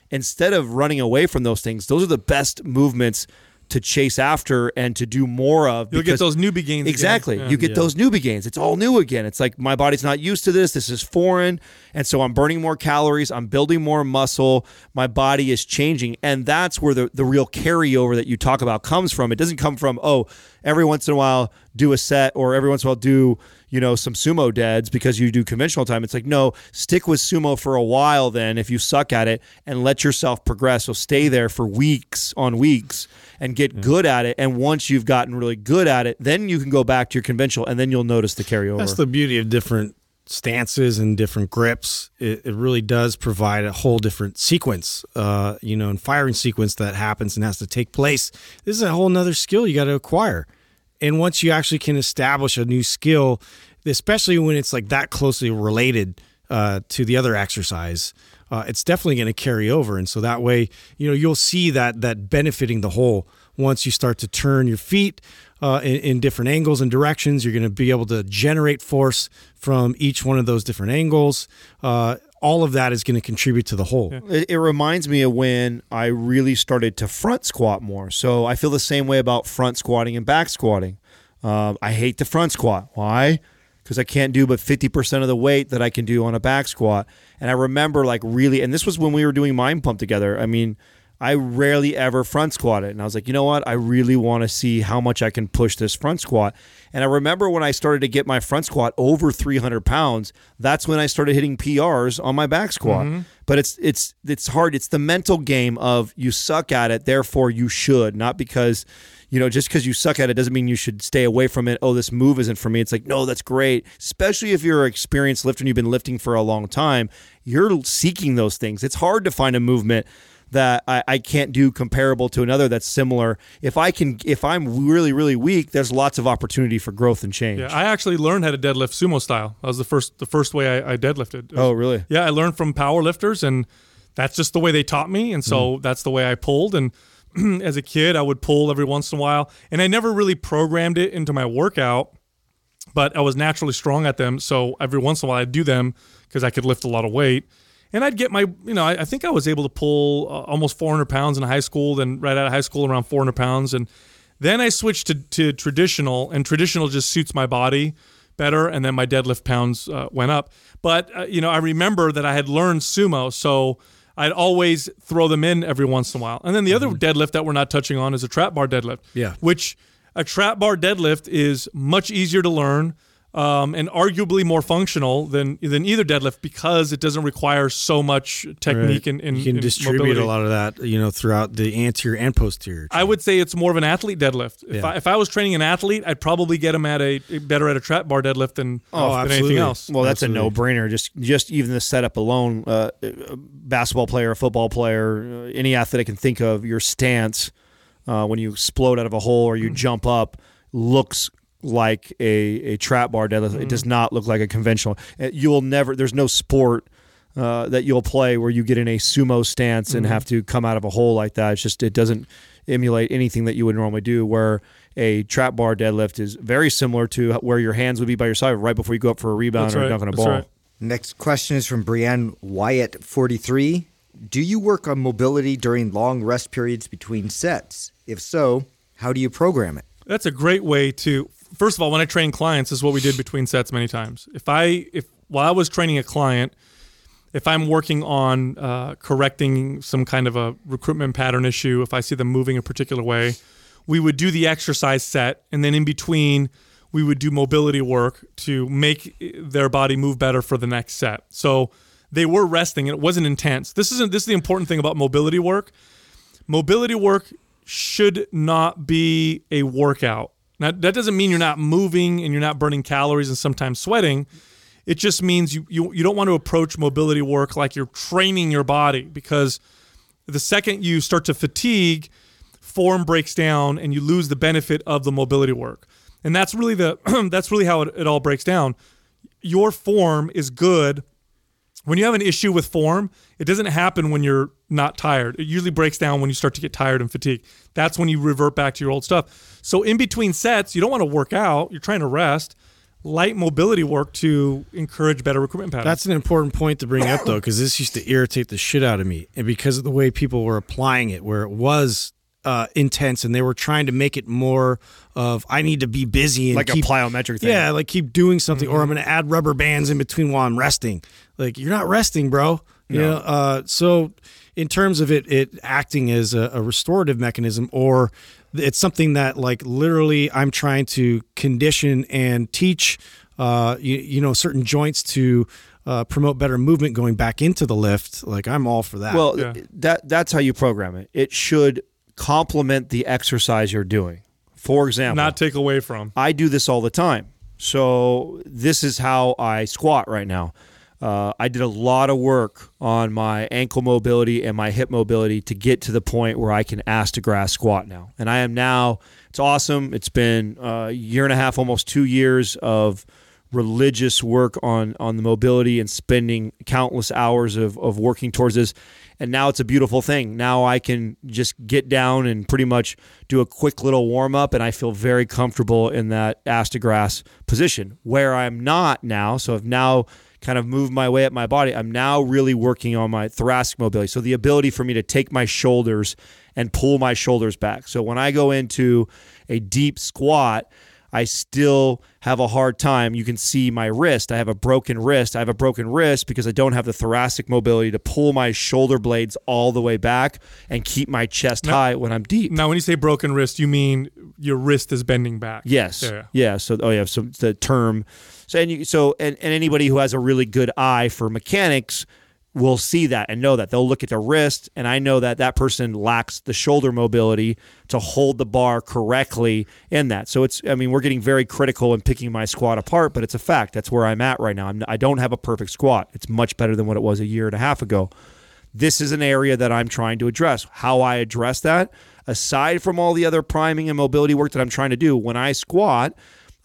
instead of running away from those things, those are the best movements to chase after and to do more of. You'll get those newbie gains. Exactly. Yeah. You get those newbie gains. It's all new again. It's like my body's not used to this. This is foreign. And so I'm burning more calories. I'm building more muscle. My body is changing. And that's where the, the real carryover that you talk about comes from. It doesn't come from, oh, every once in a while do a set or every once in a while do, you know, some sumo deads because you do conventional time. It's like, no, stick with sumo for a while then if you suck at it and let yourself progress. So stay there for weeks on weeks and get good at it. And once you've gotten really good at it, then you can go back to your conventional and then you'll notice the carryover. That's the beauty of different stances and different grips. It, it really does provide a whole different sequence, uh, you know, and firing sequence that happens and has to take place. This is a whole nother skill you got to acquire. And once you actually can establish a new skill, especially when it's like that closely related uh, to the other exercise, uh, it's definitely going to carry over. And so that way, you know, you'll see that that benefiting the whole. Once you start to turn your feet uh, in, in different angles and directions, you're going to be able to generate force from each one of those different angles. Uh, all of that is going to contribute to the whole. It, it reminds me of when I really started to front squat more. So I feel the same way about front squatting and back squatting. Um, I hate the front squat. Why? Because I can't do but 50% of the weight that I can do on a back squat. And I remember, like, really, and this was when we were doing Mind Pump together. I mean, I rarely ever front squatted. And I was like, you know what? I really want to see how much I can push this front squat. And I remember when I started to get my front squat over 300 pounds, that's when I started hitting PRs on my back squat. Mm-hmm. But it's it's it's hard. It's the mental game of you suck at it, therefore you should, not because you know, just because you suck at it doesn't mean you should stay away from it. Oh, this move isn't for me. It's like, no, that's great. Especially if you're an experienced lifter and you've been lifting for a long time, you're seeking those things. It's hard to find a movement that I, I can't do comparable to another that's similar. If I can, if I'm really, really weak, there's lots of opportunity for growth and change. Yeah, I actually learned how to deadlift sumo style. That was the first the first way I, I deadlifted. Oh, was- oh, really? Yeah, I learned from power lifters, and that's just the way they taught me, and so mm. that's the way I pulled. And *clears throat* as a kid, I would pull every once in a while, and I never really programmed it into my workout, but I was naturally strong at them. So every once in a while, I'd do them because I could lift a lot of weight. And I'd get my, you know, I, I think I was able to pull uh, almost 400 pounds in high school. Then right out of high school, around 400 pounds, and then I switched to, to traditional, and traditional just suits my body better. And then my deadlift pounds uh, went up. But uh, you know, I remember that I had learned sumo, so I'd always throw them in every once in a while. And then the other deadlift that we're not touching on is a trap bar deadlift. Yeah. which a trap bar deadlift is much easier to learn. Um, and arguably more functional than than either deadlift because it doesn't require so much technique and, and you can and distribute mobility. a lot of that, you know, throughout the anterior and posterior. I would say it's more of an athlete deadlift. If, Yeah. I, if I was training an athlete, I'd probably get him at a better at a trap bar deadlift than, Oh, than absolutely. anything else. Well, that's Absolutely. a no-brainer. Just just even the setup alone, uh, a basketball player, a football player, uh, any athlete I can think of, your stance uh, when you explode out of a hole or you jump up looks like a, a trap bar deadlift. It does not look like a conventional. Uh, You will never. There's no sport. Uh, that you'll play where you get in a sumo stance and have to come out of a hole like that. It's just it doesn't emulate anything that you would normally do. Where a trap bar deadlift is very similar to where your hands would be by your side right before you go up for a rebound That's or right. dunking a That's ball. right. Next question is from Brianne Wyatt, 43. Do you work on mobility during long rest periods between sets? If so, how do you program it? That's a great way to. First of all, when I train clients, this is what we did between sets many times. If I if while I was training a client, if I'm working on uh, correcting some kind of a recruitment pattern issue, if I see them moving a particular way, we would do the exercise set, and then in between, we would do mobility work to make their body move better for the next set. So they were resting, and it wasn't intense. This isn't. This is the important thing about mobility work. Mobility work should not be a workout. Now, that doesn't mean you're not moving and you're not burning calories and sometimes sweating. It just means you, you, you don't want to approach mobility work like you're training your body because the second you start to fatigue, form breaks down and you lose the benefit of the mobility work. And that's really the *clears throat* that's really how it, it all breaks down. Your form is good when you have an issue with form, it doesn't happen when you're not tired. It usually breaks down when you start to get tired and fatigue. That's when you revert back to your old stuff. So in between sets, you don't want to work out. You're trying to rest. Light mobility work to encourage better recruitment patterns. That's an important point to bring up, though, because this used to irritate the shit out of me, and because of the way people were applying it, where it was uh, intense, and they were trying to make it more of I need to be busy and like keep, a plyometric thing. Yeah, like keep doing something, or I'm going to add rubber bands in between while I'm resting. Like you're not resting, bro. You know. Uh, so in terms of it, it acting as a, a restorative mechanism, or it's something that like literally I'm trying to condition and teach. Uh, you, you know, certain joints to uh, promote better movement going back into the lift. Like I'm all for that. Well, Yeah. that that's how you program it. It should complement the exercise you're doing. For example, not take away from. I do this all the time. So this is how I squat right now. Uh, I did a lot of work on my ankle mobility and my hip mobility to get to the point where I can ass to grass squat now. And I am now, it's awesome. It's been a year and a half, almost two years of religious work on, on the mobility and spending countless hours of, of working towards this. And now it's a beautiful thing. Now I can just get down and pretty much do a quick little warm up, and I feel very comfortable in that ass to grass position. Where I'm not now, so I've now kind of move my way up my body. I'm now really working on my thoracic mobility. So the ability for me to take my shoulders and pull my shoulders back. So when I go into a deep squat, I still have a hard time. You can see my wrist. I have a broken wrist. I have a broken wrist because I don't have the thoracic mobility to pull my shoulder blades all the way back and keep my chest high when I'm deep. Now, when you say broken wrist, you mean your wrist is bending back. Yes. Yeah. Yeah. So oh yeah. So the term. So and you, so and, and anybody who has a really good eye for mechanics will see that and know that they'll look at the wrist and I know that that person lacks the shoulder mobility to hold the bar correctly in that. So it's I mean we're getting very critical and picking my squat apart, but it's a fact. That's where I'm at right now. I'm, I don't have a perfect squat. It's much better than what it was a year and a half ago this is an area that I'm trying to address. How I address that, aside from all the other priming and mobility work that I'm trying to do, when I squat,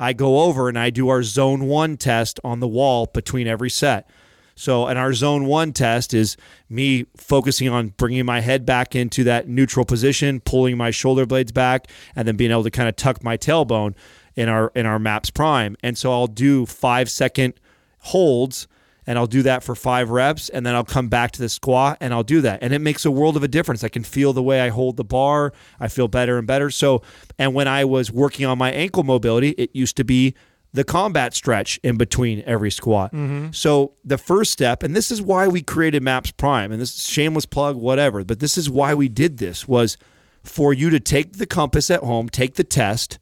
I go over and I do our zone one test on the wall between every set. So, and our zone one test is me focusing on bringing my head back into that neutral position, pulling my shoulder blades back, and then being able to kind of tuck my tailbone in our in our maps prime. And so I'll do five second holds and I'll do that for five reps and then I'll come back to the squat and I'll do that. And it makes a world of a difference. I can feel the way I hold the bar. I feel better and better. So, and when I was working on my ankle mobility, it used to be the combat stretch in between every squat. Mm-hmm. So the first step, and this is why we created Maps Prime, and this is shameless plug, whatever, but this is why we did this was for you to take the compass at home, take the test,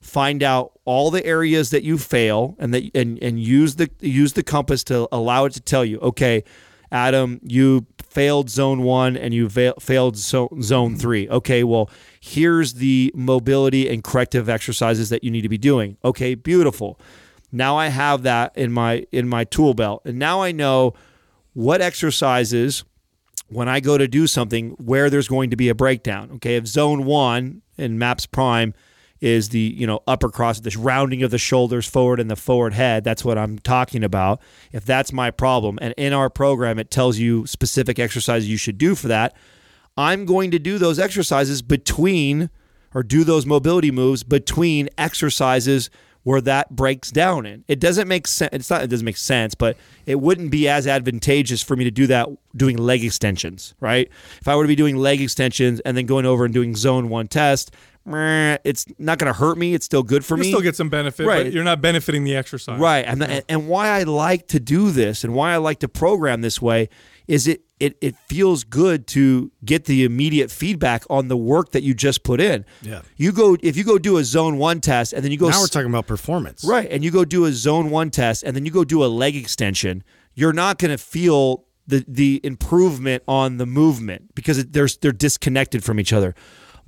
find out all the areas that you fail and that and, and use the use the compass to allow it to tell you okay adam you failed zone one and you fa- failed zo- zone three. Okay well here's the mobility and corrective exercises that you need to be doing. Okay beautiful. Now i have that in my in my tool belt. And now i know what exercises when I go to do something where there's going to be a breakdown. Okay, if zone one in Maps Prime is the you know upper cross, this rounding of the shoulders forward and the forward head. That's what I'm talking about. If that's my problem, and in our program it tells you specific exercises you should do for that, I'm going to do those exercises between or do those mobility moves between exercises where that breaks down in. It doesn't make sense. It's not. It doesn't make sense, but it wouldn't be as advantageous for me to do that doing leg extensions, right? If I were to be doing leg extensions and then going over and doing zone one test, it's not going to hurt me. It's still good for me. You me. still get some benefit, Right. but you're not benefiting the exercise. Right. And, and, and why I like to do this and why I like to program this way is it, it, it feels good to get the immediate feedback on the work that you just put in. Yeah. You go, if you go do a zone one test and then you go, now we're talking about performance. right, and you go do a zone one test and then you go do a leg extension, you're not going to feel the, the improvement on the movement because it, they're, they're disconnected from each other.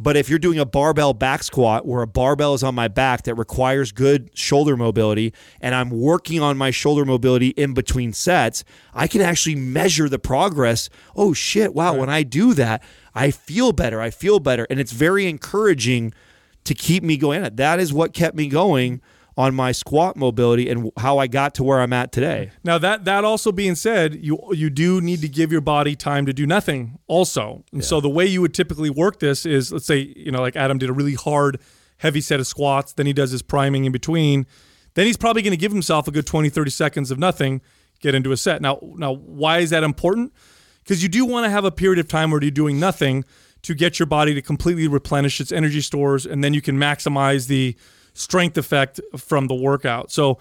But if you're doing a barbell back squat where a barbell is on my back that requires good shoulder mobility and I'm working on my shoulder mobility in between sets, I can actually measure the progress. Oh shit, wow, when I do that, I feel better. I feel better. And it's very encouraging to keep me going. That is what kept me going on my squat mobility and how I got to where I'm at today. Now that that also being said, you you do need to give your body time to do nothing also. And so the way you would typically work this is let's say, you know, like Adam did a really hard heavy set of squats, then he does his priming in between. Then he's probably going to give himself a good 20 30 seconds of nothing, get into a set. Now now why is that important? Because you do want to have a period of time where you're doing nothing to get your body to completely replenish its energy stores and then you can maximize the strength effect from the workout. So,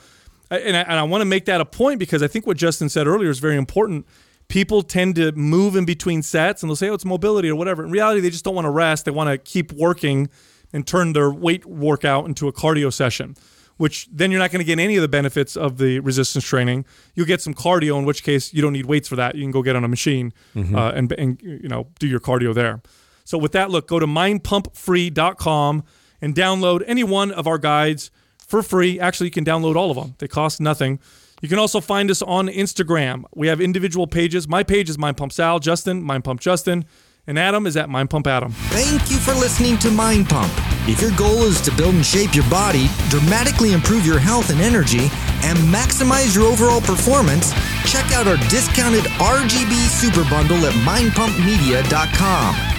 and I, and I want to make that a point because I think what Justin said earlier is very important. People tend to move in between sets and they'll say, oh, it's mobility or whatever. In reality, they just don't want to rest. They want to keep working and turn their weight workout into a cardio session, which then you're not going to get any of the benefits of the resistance training. You'll get some cardio, in which case you don't need weights for that. You can go get on a machine uh, and, and you know do your cardio there. So with that, look, go to mindpumpfree.com and download any one of our guides for free. Actually, you can download all of them. They cost nothing. You can also find us on Instagram. We have individual pages. My page is Mind Pump Sal, Justin, Mind Pump Justin, and Adam is at Mind Pump Adam. Thank you for listening to Mind Pump. If your goal is to build and shape your body, dramatically improve your health and energy, and maximize your overall performance, check out our discounted RGB Super Bundle at mindpumpmedia.com.